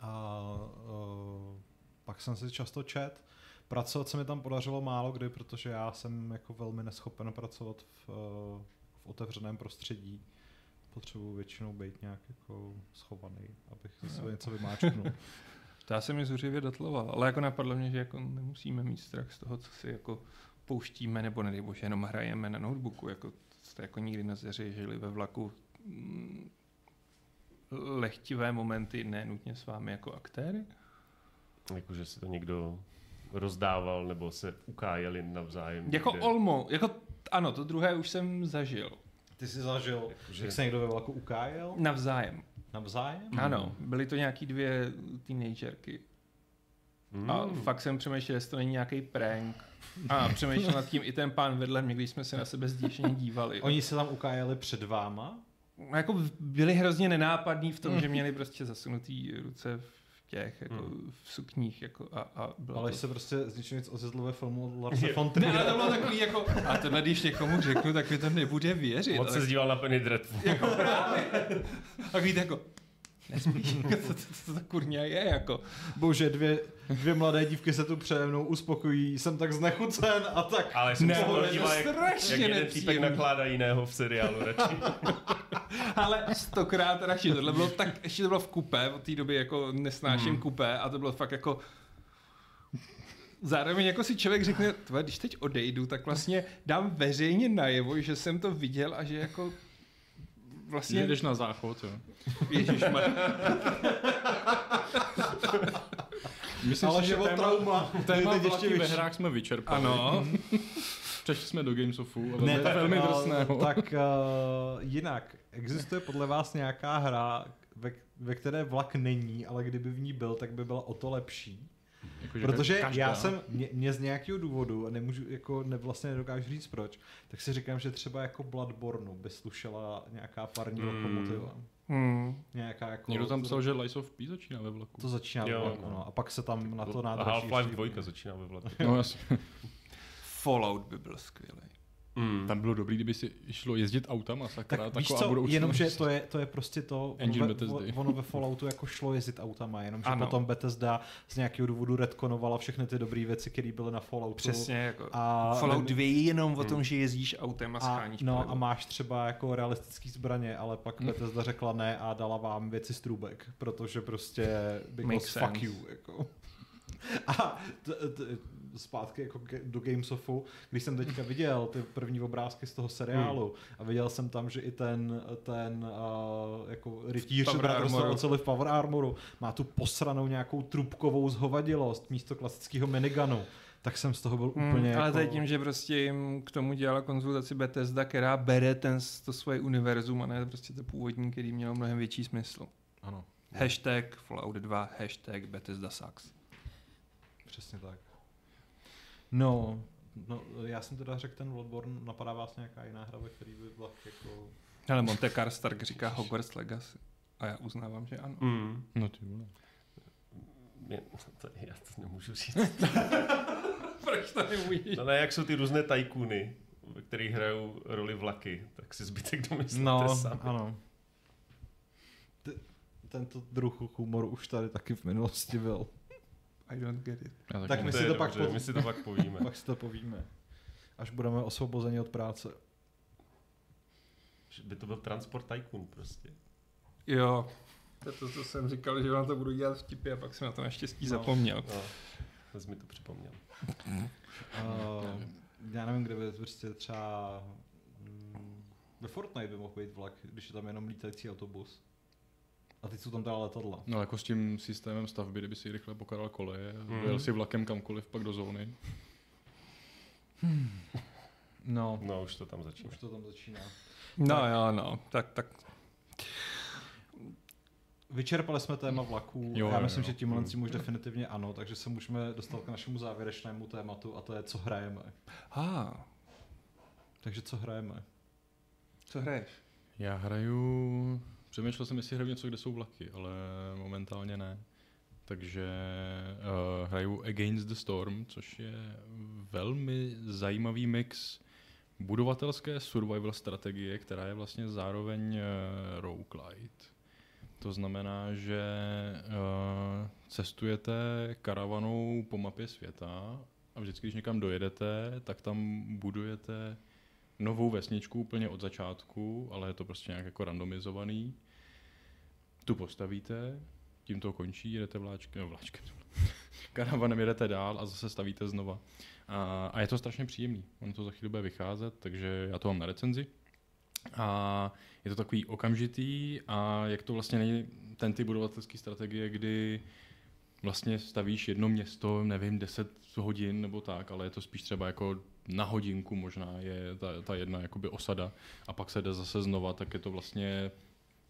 A uh, pak jsem si často čet. Pracovat se mi tam podařilo málo kdy, protože já jsem jako velmi neschopen pracovat v, uh, v otevřeném prostředí. Potřebuji většinou být nějak jako schovaný, abych ze sebe něco vymáčknul. To já jsem mi zuřivě dotloval, ale jako napadlo mě, že jako nemusíme mít strach z toho, co si jako pouštíme, nebo nedej bože, jenom hrajeme na notebooku, jako jste jako nikdy nezařežili ve vlaku mm, lehtivé momenty, ne nutně s vámi jako aktéry? Jakože si to někdo rozdával nebo se ukájeli navzájem. Jako někde. Olmo, jako ano, to druhé už jsem zažil. Ty jsi zažil, Jakože- jak se někdo ve vlaku ukájel? Navzájem. Navzájem? Ano, byly to nějaký dvě teenagerky. Hmm. A fakt jsem přemýšlel, jestli to není nějaký prank. A přemýšlel nad tím i ten pán vedle mě, když jsme se na sebe zděšeně dívali. Oni se tam ukájeli před váma? jako byli hrozně nenápadní v tom, že měli prostě zasunutý ruce v těch, jako Hmm. v sukních, jako a, a bylo Ale to... se prostě z ničeho nic ozezl ve filmu Larsa von Ne, Triera. ale to bylo takový jako, a tohle když někomu řeknu, tak mi to nebude věřit. Moc ale- se zdíval na Penny Dreadful. jako právě. A víte, jako, nespíš, co to, to, to, to kurňa je, jako. Bože, dvě, dvě mladé dívky se tu přede mnou uspokojí, jsem tak znechucen a tak. Ale jsem se ale to díval, to jak, strašně jak jeden týpek nakládá jiného v seriálu radši. Ale stokrát radši, tohle bylo tak, ještě to bylo v kupé, od té doby jako nesnáším Hmm. kupé a to bylo fakt jako Zároveň jako si člověk řekne, tvoje, když teď odejdu, tak vlastně dám veřejně najevo, že jsem to viděl a že jako vlastně... Jdeš na záchod, jo. Ježišmar. Myslím Ale si, že že o téma, trauma. téma ještě ve hrách jsme vyčerpali. Ano. Přešli jsme do Gamesofu, ale Ne, ne, tak, velmi uh, drsného. tak uh, jinak, existuje podle vás nějaká hra, ve, ve které vlak není, ale kdyby v ní byl, tak by byla o to lepší? Jakože Protože každá. já jsem, mě, mě z nějakého důvodu, a nemůžu, jako ne, vlastně nedokážu říct proč, tak si říkám, že třeba jako Bloodborne by slušela nějaká parní Hmm. lokomotiva. Hmm. Nějaká jako... Někdo tam psal, že Lies of P začíná ve vlaku. To začíná Jo. jo, no. A pak se tam na to A nádraží Half-Life ještě- 2 začíná ve vlaku. No jasně. Fallout by byl skvělý. Mm. Tam bylo dobrý, kdyby si šlo jezdit autama, sakra, Tak víš taková co, budoucnost. jenomže to je, to je prostě to, Engine ono ve, ono ve Falloutu jako šlo jezdit autama, jenomže Ano. potom Bethesda z nějakého důvodu retkonovala všechny ty dobré věci, které byly na Falloutu. Přesně, jako A Fallout 2 je jenom o Hmm. tom, že jezdíš autem a a, scháníš no, palivo. a máš třeba jako realistický zbraně, ale pak Hm. Bethesda řekla ne a dala vám věci z trůbek, protože prostě because fuck sense. you. Jako. A t, t, zpátky jako do Gamesofu, když jsem teďka viděl ty první obrázky z toho seriálu Hmm. a viděl jsem tam, že i ten, ten uh, jako rytíř oceli v Power Armoru má tu posranou nějakou trubkovou zhovadilost místo klasického minigunu. Tak jsem z toho byl Hmm, úplně ale jako... to je tím, že prostě jim k tomu dělala konzultaci Bethesda, která bere ten, to svoje univerzum a ne prostě to původní, který měl mnohem větší smysl. Ano, Hashtag Fallout 2, hashtag Bethesda sucks. Přesně tak. No, no, já jsem teda řekl ten Bloodborne, napadá vás nějaká jiná hra, ve který by vlak jako... Ale Monte Carlo Stark říká Hogwarts Legacy. A já uznávám, že ano. Mm. No ty vole. Mě, to, já to nemůžu říct. Proč to nemůžeš? No ne, jak jsou ty různé tajkuny, ve kterých hrajou roli vlaky, tak si zbytek domyslíte No, sami. ano. T- tento druh humoru už tady taky v minulosti byl. I don't get it. Tak ne. my To si to pak my si to pak povíme. Pak si to povíme. Až budeme osvobozeni od práce. Že by to byl transport tycoon prostě. Jo. To je to, co jsem říkal, že vám to budu dělat vtipy a pak jsem na to naštěstí No. zapomněl. No, to jsi mi to připomněl. Uh, já nevím, kde by prostě třeba... mm, Ve Fortnite by mohl být vlak, když je tam jenom lítající autobus. A teď jsou tam teda letadla. No jako s tím systémem stavby, kdyby si rychle pokládal koleje, mm. jel si vlakem kamkoliv pak do zóny. No, No, už to tam začíná. už to tam začíná. No Tak. jo, no. Tak, tak. Vyčerpali jsme téma vlaků. Jo, já myslím, jo. že tímhle tím už definitivně ano, takže se můžeme dostat k našemu závěrečnému tématu a to je, co hrajeme. Ah, Takže co hrajeme? co hraješ? Já hraju... Přemýšlel jsem, jestli hraju něco, kde jsou vlaky, ale momentálně ne. Takže uh, hraju Against the Storm, což je velmi zajímavý mix budovatelské survival strategie, která je vlastně zároveň uh, roguelite. To znamená, že uh, cestujete karavanou po mapě světa a vždycky, když někam dojedete, tak tam budujete novou vesničku úplně od začátku, ale je to prostě nějak jako randomizovaný. Tu postavíte, tím to končí, jedete vláčkem, no vláčkem, karavanem jedete dál a zase stavíte znova. A, a je to strašně příjemný. On to za chvíli bude vycházet, takže já to mám na recenzi. A je to takový okamžitý a jak to vlastně není ten typ budovatelské strategie, kdy vlastně stavíš jedno město, nevím, 10 hodin nebo tak, ale je to spíš třeba jako na hodinku možná je ta, ta jedna jakoby osada a pak se jde zase znova, tak je to vlastně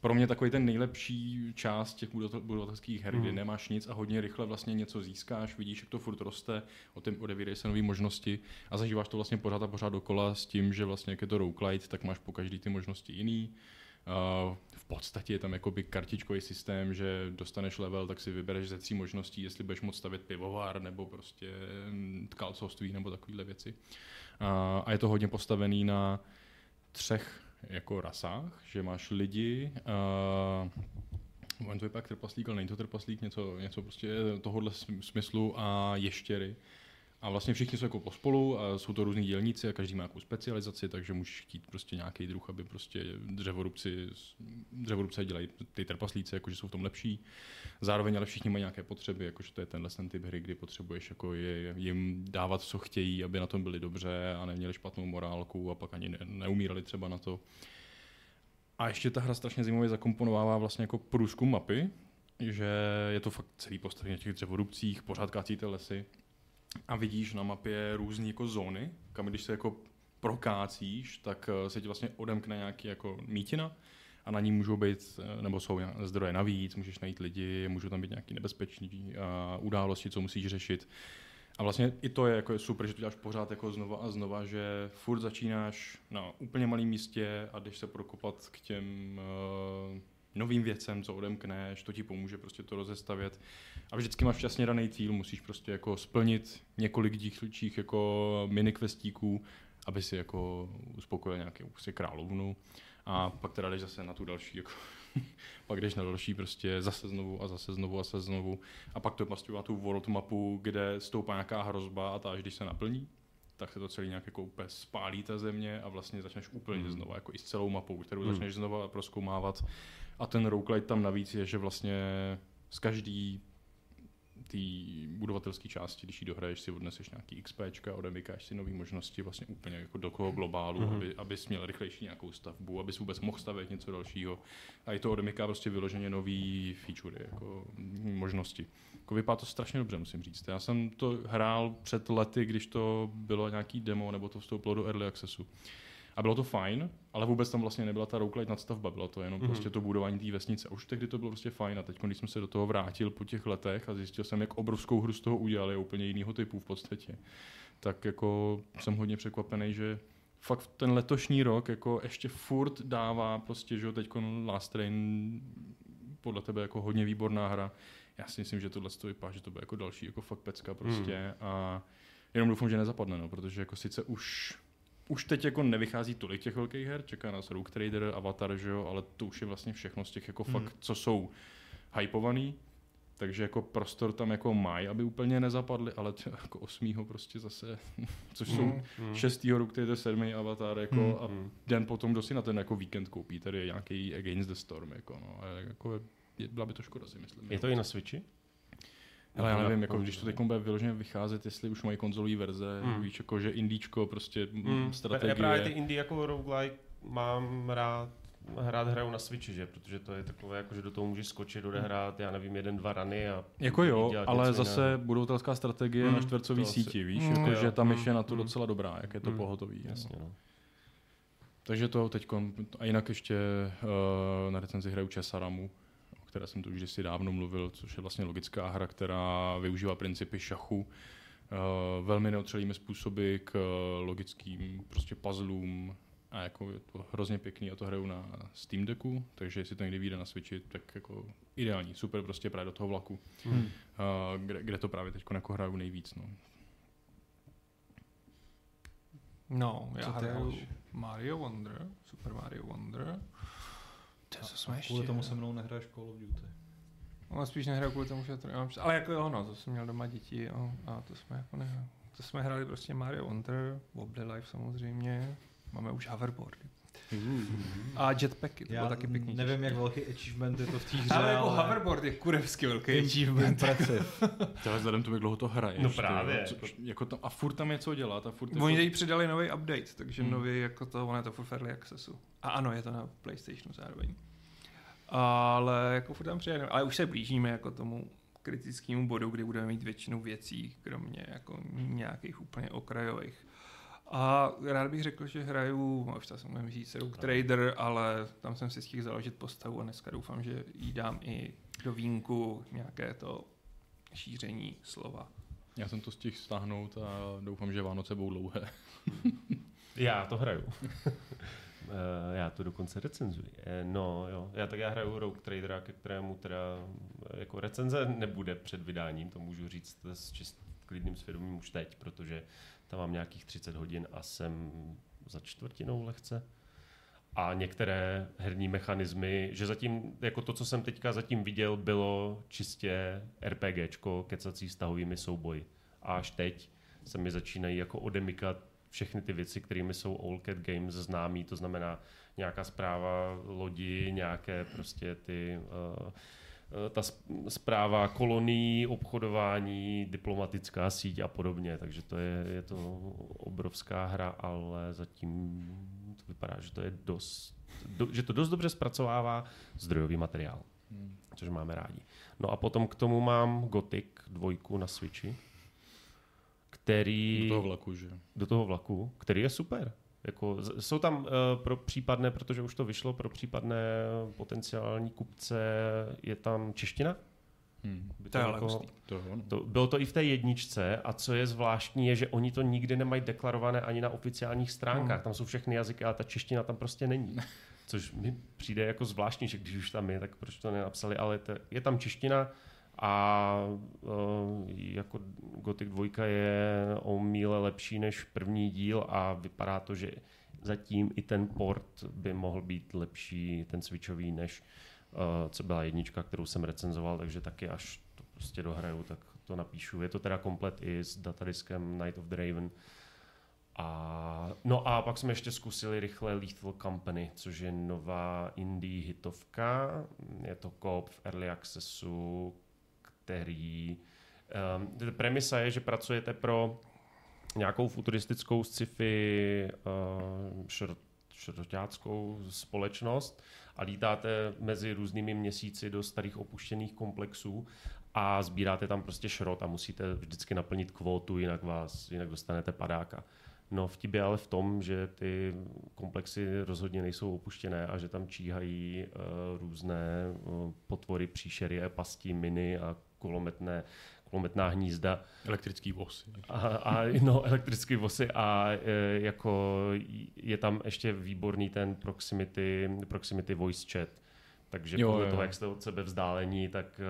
pro mě takový ten nejlepší část těch budovatel- budovatelských her, mm. kdy nemáš nic a hodně rychle vlastně něco získáš, vidíš, jak to furt roste, o tím odevírají se nové možnosti a zažíváš to vlastně pořád a pořád dokola s tím, že vlastně jak je to roguelite, tak máš po každý ty možnosti jiný. Uh, podstatě je tam jakoby kartičkový systém, že dostaneš level, tak si vybereš ze tří možností, jestli budeš moct stavět pivovar nebo prostě tkalcovství nebo takovéhle věci. A, a je to hodně postavený na třech jako rasách, že máš lidi, uh, on to je pak trpaslík, ale není to trpaslík, něco, něco prostě tohohle smyslu a ještěry. A vlastně všichni jsou jako pospolu a jsou to různí dělníci a každý má nějakou specializaci, takže můžeš chtít prostě nějaký druh, aby prostě dřevorubci, dřevorubce dělají ty trpaslíci, jakože jsou v tom lepší. Zároveň ale všichni mají nějaké potřeby, jakože to je tenhle ten typ hry, kdy potřebuješ jako je, jim dávat, co chtějí, aby na tom byli dobře a neměli špatnou morálku a pak ani ne, neumírali třeba na to. A ještě ta hra strašně zajímavě zakomponovává vlastně jako průzkum mapy, že je to fakt celý postavení těch dřevorubcích, pořád kácíte lesy a vidíš na mapě různé jako zóny, kam když se jako prokácíš, tak eh, se ti vlastně odemkne nějaký jako mítina a na ní můžou být, eh, nebo jsou zdroje navíc, můžeš najít lidi, můžou tam být nějaký nebezpečný a události, co musíš řešit. A vlastně i to je jako super, že to děláš pořád jako znova a znova, že furt začínáš na úplně malém místě a jdeš se prokopat k těm novým věcem, co odemkneš, to ti pomůže prostě to rozestavět. A vždycky máš časně daný cíl, musíš prostě jako splnit několik dílčích jako mini questíků, aby si jako uspokojil nějakou prostě královnu. A pak teda jdeš zase na tu další, jako pak jdeš na další prostě zase znovu a zase znovu a zase znovu. A pak to prostě má tu world mapu, kde stoupá nějaká hrozba a ta až když se naplní, tak se to celý nějak jako úplně spálí ta země a vlastně začneš úplně mm. znova, jako i s celou mapou, kterou mm. začneš znova proskoumávat. A ten roguelite tam navíc je, že vlastně z každý té budovatelské části, když ji dohraješ, si odneseš nějaký XP, odemykáš si nové možnosti vlastně úplně jako do toho globálu, mm-hmm. aby, abys měl rychlejší nějakou stavbu, abys vůbec mohl stavět něco dalšího. A i to odemyká prostě vyloženě nový feature, jako možnosti. Jako vypadá to strašně dobře, musím říct. Já jsem to hrál před lety, když to bylo nějaký demo, nebo to vstoupilo do Early Accessu. A bylo to fajn, ale vůbec tam vlastně nebyla ta roguelite nadstavba, bylo to jenom mm-hmm. prostě to budování té vesnice. A už tehdy to bylo prostě fajn a teď, když jsem se do toho vrátil po těch letech a zjistil jsem, jak obrovskou hru z toho udělali, úplně jiného typu v podstatě, tak jako jsem hodně překvapený, že fakt ten letošní rok jako ještě furt dává prostě, že teď Last Train podle tebe jako hodně výborná hra. Já si myslím, že tohle to vypadá, že to bude jako další jako fakt pecka prostě mm. a jenom doufám, že nezapadne, no, protože jako sice už už teď jako nevychází tolik těch velkých her, čeká nás Rogue Trader, Avatar, že jo, ale to už je vlastně všechno z těch jako hmm. fakt, co jsou hypovaný, takže jako prostor tam jako mají, aby úplně nezapadly, ale tě, jako osmýho prostě zase, což jsou mm, mm. šestýho rok, který je sedmý avatar, jako mm, a mm. den potom, kdo si na ten jako víkend koupí, tady je nějaký Against the Storm, jako no, a jako je, byla by to škoda si myslím. Je to i na Switchi? Ale já nevím, jako když to teď bude vyloženě vycházet, jestli už mají konzolové verze, mm. víš, jako že indíčko, prostě mm. strategie. Já právě ty indie jako roguelike mám rád, hrát hraju na Switchi, že? Protože to je takové, jako, že do toho můžeš skočit, odehrát, já nevím, jeden, dva rany a... Jako jo, ale zase jiného. budovatelská strategie mm, na čtvercový síti, víš, mm, jako, že ta myš je na to mm, docela dobrá, jak je to mm, pohotový. Jasně, no. Takže to teď, a jinak ještě uh, na recenzi hraju Česaramu, které jsem tu už kdysi dávno mluvil, což je vlastně logická hra, která využívá principy šachu uh, velmi neotřelými způsoby k uh, logickým prostě puzzlům a jako je to hrozně pěkný a to hraju na Steam Decku, takže jestli to někdy vyjde na Switchi, tak jako ideální, super prostě právě do toho vlaku, hmm. uh, kde, kde, to právě teď jako hraju nejvíc. No. No, já hraju Mario Wonder, Super Mario Wonder. Zase ještě... Kvůli tomu se mnou nehraješ Call of Duty. No, spíš nehraju kvůli tomu, že to nemám Ale jako jo, no, to jsem měl doma děti jo, a to jsme jako nehrali. To jsme hráli prostě Mario Wonder, Wobbly Life samozřejmě, máme už hoverboardy. A jetpacky, to Já bylo taky pěkný. nevím, jak velký achievement je to v té hře, ale... jako hoverboard je kurevský velký achievement. Ale vzhledem to, jak dlouho to hraje. No právě. Co, jako to, a furt tam je co dělat. A furt Oni teď přidali nový update, takže hmm. nový jako to, ono je to for early accessu. A ano, je to na PlayStationu zároveň. Ale jako furt tam přijedeme. Ale už se blížíme jako tomu kritickému bodu, kdy budeme mít většinu věcí, kromě jako nějakých úplně okrajových. A rád bych řekl, že hraju, už to jsem říct, Rogue Trader, ale tam jsem si stihl založit postavu a dneska doufám, že jí dám i do vínku nějaké to šíření slova. Já jsem to stihl stáhnout a doufám, že Vánoce budou dlouhé. Já to hraju. Uh, já to dokonce recenzuji. Uh, no jo, já tak já hraju Rogue Tradera, ke kterému teda uh, jako recenze nebude před vydáním, to můžu říct s čist klidným svědomím už teď, protože tam mám nějakých 30 hodin a jsem za čtvrtinou lehce. A některé herní mechanismy, že zatím, jako to, co jsem teďka zatím viděl, bylo čistě RPGčko, kecací stahovými souboji. A až teď se mi začínají jako odemykat všechny ty věci, kterými jsou All Cat Games známí, to znamená nějaká zpráva lodi, nějaké prostě ty uh, ta zpráva kolonií, obchodování, diplomatická síť a podobně. Takže to je, je to obrovská hra, ale zatím to vypadá, že to je dost, do, že to dost dobře zpracovává zdrojový materiál, hmm. což máme rádi. No a potom k tomu mám Gothic dvojku na Switchi, který... Do toho vlaku, že? Do toho vlaku, který je super. Jako, jsou tam uh, pro případné, protože už to vyšlo, pro případné potenciální kupce, je tam čeština? Hmm. to, to, je jako, to, to, bylo to i v té jedničce a co je zvláštní je, že oni to nikdy nemají deklarované ani na oficiálních stránkách. Hmm. Tam jsou všechny jazyky, ale ta čeština tam prostě není. Což mi přijde jako zvláštní, že když už tam je, tak proč to nenapsali, ale to, je tam čeština, a uh, jako Gothic 2 je o míle lepší než první díl a vypadá to, že zatím i ten port by mohl být lepší, ten switchový, než uh, co byla jednička, kterou jsem recenzoval, takže taky až to prostě dohraju, tak to napíšu. Je to teda komplet i s datadiskem Night of the Raven. A, no a pak jsme ještě zkusili rychle Lethal Company, což je nová indie hitovka. Je to koop v Early Accessu, který... Um, premisa je, že pracujete pro nějakou futuristickou sci-fi uh, šrot, šrotáckou společnost a lítáte mezi různými měsíci do starých opuštěných komplexů a sbíráte tam prostě šrot a musíte vždycky naplnit kvótu, jinak vás, jinak dostanete padáka. No vtip je ale v tom, že ty komplexy rozhodně nejsou opuštěné a že tam číhají uh, různé uh, potvory, příšery, pasti, miny a kulometné, kulometná hnízda. Elektrický vosy. A, a, no, elektrický vosy a e, jako je tam ještě výborný ten proximity, proximity voice chat, takže jo, podle jo. toho, jak jste od sebe vzdálení, tak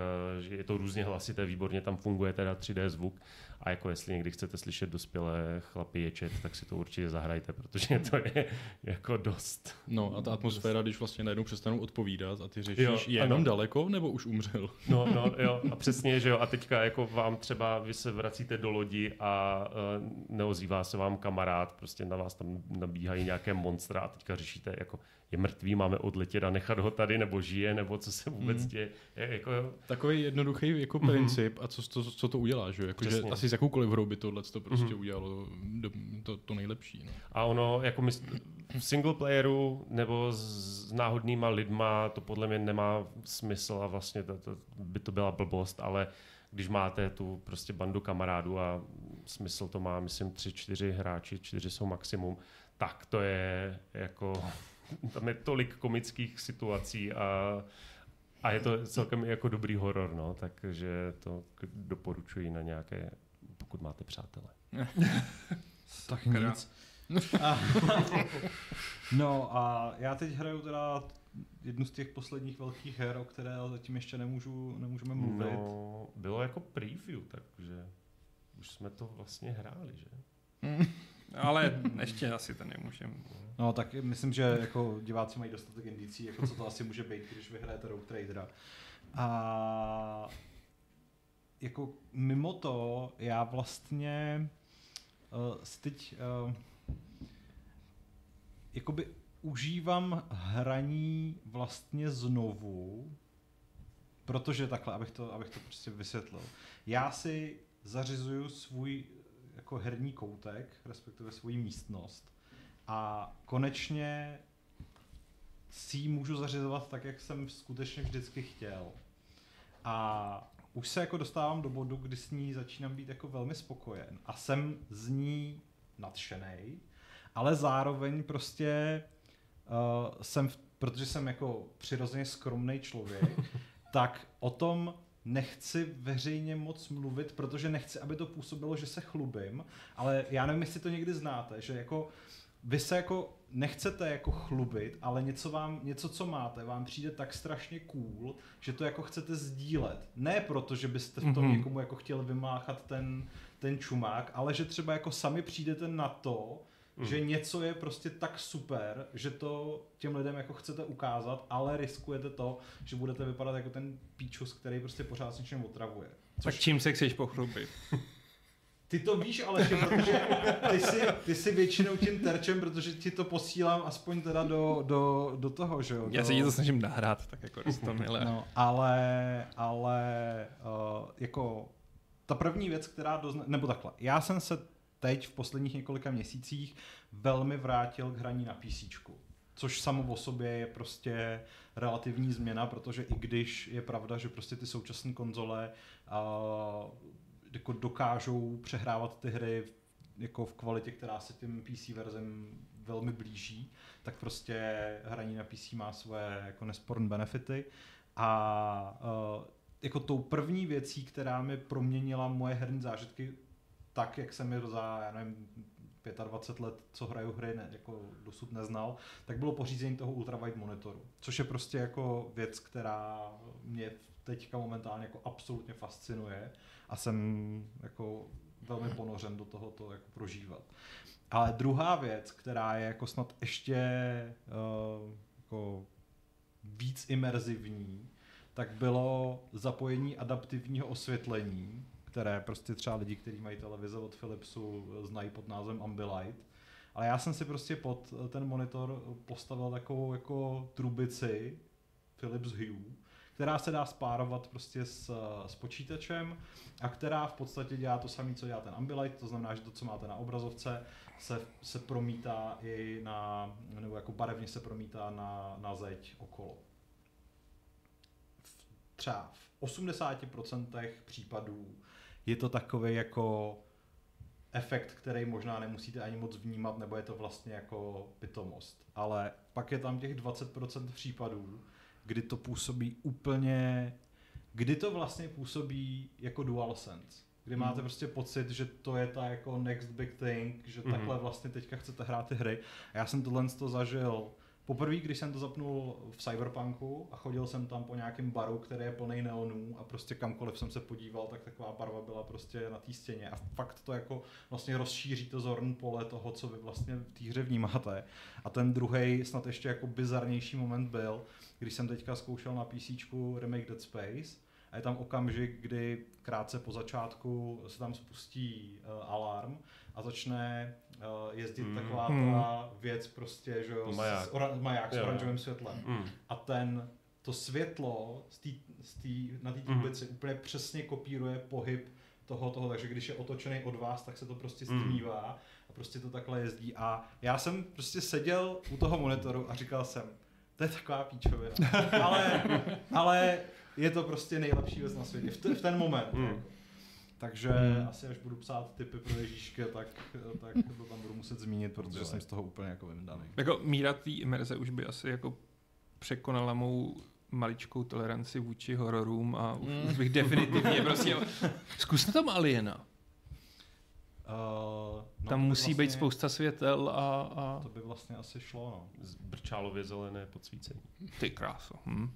uh, je to různě hlasité, výborně tam funguje teda 3D zvuk a jako jestli někdy chcete slyšet dospělé chlapy ječet, tak si to určitě zahrajte, protože to je jako dost. No a ta atmosféra, když vlastně najednou přestanou odpovídat a ty řešíš, jo, je jenom daleko nebo už umřel? No, no, jo, a přesně, že jo, a teďka jako vám třeba, vy se vracíte do lodi a uh, neozývá se vám kamarád, prostě na vás tam nabíhají nějaké monstra a teďka řešíte jako, je mrtvý, máme odletět a nechat ho tady, nebo žije, nebo co se vůbec mm. děje. Je, jako... Takový jednoduchý jako mm-hmm. princip a co, to, co to udělá, že? Jako, že asi s jakoukoliv hrou by tohle to prostě mm-hmm. udělalo to, to nejlepší. No. A ono, jako my, v single playeru nebo s náhodnýma lidma to podle mě nemá smysl a vlastně to, to, by to byla blbost, ale když máte tu prostě bandu kamarádů a smysl to má, myslím, tři, čtyři hráči, čtyři jsou maximum, tak to je jako tam je tolik komických situací a, a je to celkem jako dobrý horor, no, takže to doporučuji na nějaké, pokud máte přátele. tak nic. no a já teď hraju teda jednu z těch posledních velkých her, o které zatím ještě nemůžu, nemůžeme mluvit. No, bylo jako preview, takže už jsme to vlastně hráli, že? Ale ještě asi to nemůžeme. No tak myslím, že jako diváci mají dostatek indicí, jako co to asi může být, když vyhrajete Rogue Tradera. A jako mimo to, já vlastně uh, teď uh, jakoby užívám hraní vlastně znovu, protože takhle, abych to, abych to prostě vysvětlil. Já si zařizuju svůj jako herní koutek, respektive svoji místnost a konečně si ji můžu zařizovat tak, jak jsem skutečně vždycky chtěl. A už se jako dostávám do bodu, kdy s ní začínám být jako velmi spokojen a jsem z ní nadšený, ale zároveň prostě uh, jsem, protože jsem jako přirozeně skromný člověk, tak o tom nechci veřejně moc mluvit, protože nechci, aby to působilo, že se chlubím, ale já nevím, jestli to někdy znáte, že jako vy se jako nechcete jako chlubit, ale něco, vám, něco, co máte, vám přijde tak strašně cool, že to jako chcete sdílet. Ne proto, že byste v tom Mhm. někomu jako chtěli vymáchat ten, ten čumák, ale že třeba jako sami přijdete na to, Mm. že něco je prostě tak super, že to těm lidem jako chcete ukázat, ale riskujete to, že budete vypadat jako ten píčus, který prostě pořád s něčím otravuje. Tak čím se chceš pochlubit? Ty to víš, ale že protože ty jsi, ty jsi většinou tím terčem, protože ti to posílám aspoň teda do, do, do toho, že jo? Já se ti to snažím nahrát, tak jako to milé. No, ale, ale uh, jako ta první věc, která dozna... nebo takhle, já jsem se teď v posledních několika měsících velmi vrátil k hraní na PC. Což samo o sobě je prostě relativní změna, protože i když je pravda, že prostě ty současné konzole uh, jako dokážou přehrávat ty hry jako v kvalitě, která se tím PC verzem velmi blíží, tak prostě hraní na PC má své jako nesporné benefity a uh, jako tou první věcí, která mi proměnila moje herní zážitky tak, jak jsem je za, já nevím, 25 let, co hraju hry, ne, jako dosud neznal, tak bylo pořízení toho ultrawide monitoru, což je prostě jako věc, která mě teďka momentálně jako absolutně fascinuje a jsem jako velmi ponořen do toho to jako prožívat. Ale druhá věc, která je jako snad ještě uh, jako víc imerzivní, tak bylo zapojení adaptivního osvětlení, které prostě třeba lidi, kteří mají televize od Philipsu, znají pod názvem Ambilight. Ale já jsem si prostě pod ten monitor postavil takovou jako trubici Philips Hue, která se dá spárovat prostě s, s počítačem a která v podstatě dělá to samé, co dělá ten Ambilight, to znamená, že to, co máte na obrazovce, se, se promítá i na, nebo jako barevně se promítá na, na zeď okolo. V, třeba v 80% případů je to takový jako efekt, který možná nemusíte ani moc vnímat, nebo je to vlastně jako pitomost. Ale pak je tam těch 20% případů, kdy to působí úplně, kdy to vlastně působí jako DualSense. Kdy Hmm. máte prostě pocit, že to je ta jako next big thing, že Mhm. takhle vlastně teďka chcete hrát ty hry. A já jsem tohle to zažil Poprvé, když jsem to zapnul v Cyberpunku a chodil jsem tam po nějakém baru, který je plný neonů a prostě kamkoliv jsem se podíval, tak taková barva byla prostě na té stěně a fakt to jako vlastně rozšíří to zorn pole toho, co vy vlastně v té hře vnímáte. A ten druhý snad ještě jako bizarnější moment byl, když jsem teďka zkoušel na PC remake Dead Space a je tam okamžik, kdy krátce po začátku se tam spustí uh, alarm a začne jezdit Mm. taková ta věc prostě, že jo, Maják. s, oran- maják s oranžovým světlem. Mm. A ten, to světlo z tý, z tý, na té trubici mm. úplně přesně kopíruje pohyb toho, toho, takže když je otočený od vás, tak se to prostě Mm. stmívá a prostě to takhle jezdí. A já jsem prostě seděl u toho monitoru a říkal jsem, to je taková píčovina. ale, ale je to prostě nejlepší věc na světě v, t- v ten moment. Mm. Jako. Takže Mm. asi až budu psát typy pro Ježíška, tak, tak to tam budu muset zmínit, protože Dělej. jsem z toho úplně jako vyndaný. Jako míra té imerze už by asi jako překonala mou maličkou toleranci vůči hororům a už, Mm. už bych definitivně prostě... Zkus na tom Aliena. Uh, no, Tam musí být vlastně- spousta světel a, a To by vlastně asi šlo, no. Z brčálově zelené podsvícení. ty kráso. Hm?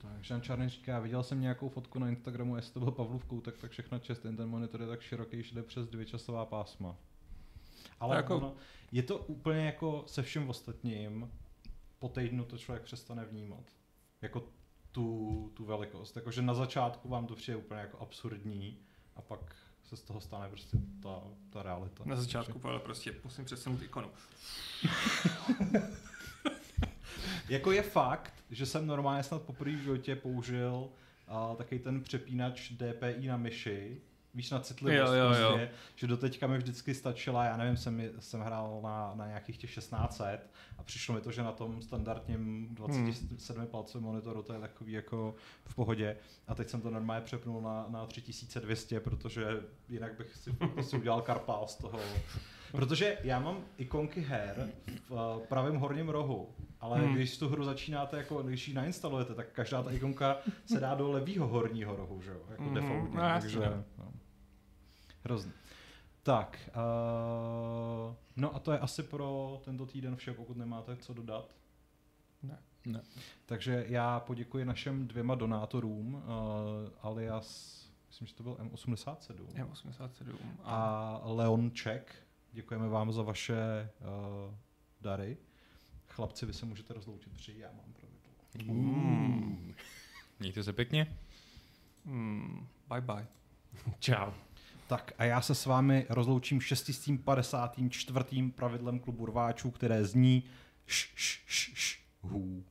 Takže Jan Čarný říká, viděl jsem nějakou fotku na Instagramu, jestli to byl Pavlův koutek, tak všechno čest, ten monitor je tak široký, že jde přes dvě časová pásma. Ale jako... ono, je to úplně jako se vším ostatním, po týdnu to člověk přestane vnímat. Jako tu, tu velikost. Jakože na začátku vám to přijde úplně jako absurdní a pak se z toho stane prostě ta, ta realita. Na začátku, ale prostě musím přesunout ikonu. Jako je fakt, že jsem normálně snad poprvé v životě použil uh, takový ten přepínač DPI na myši, víš, na citlivost, Jo, jo, jo. Prostě, že doteďka mi vždycky stačila, já nevím, jsem, jsem hrál na, na nějakých těch 1600 a přišlo mi to, že na tom standardním 27 palcovém monitoru to je takový jako v pohodě a teď jsem to normálně přepnul na, na 3200, protože jinak bych si prostě udělal karpál z toho. Protože já mám ikonky her v uh, pravém horním rohu, ale Hmm. hmm. když tu hru začínáte, jako když ji nainstalujete, tak každá ta ikonka se dá do levýho horního rohu, že jo, jako Mhm, defaultně, no takže no. no. hrozný. Tak, uh, no a to je asi pro tento týden vše, pokud nemáte co dodat. Ne. Ne. Takže já poděkuji našem dvěma donátorům, uh, alias, myslím, že to byl M87. M87. A a Leon Ček. Děkujeme vám za vaše uh, dary. Chlapci, vy se můžete rozloučit, protože já mám pravidlo. Mm. Mějte se pěkně. mm, bye bye. Čau. Tak a já se s vámi rozloučím 654. pravidlem klubu rváčů, které zní š, š, š, š, hů.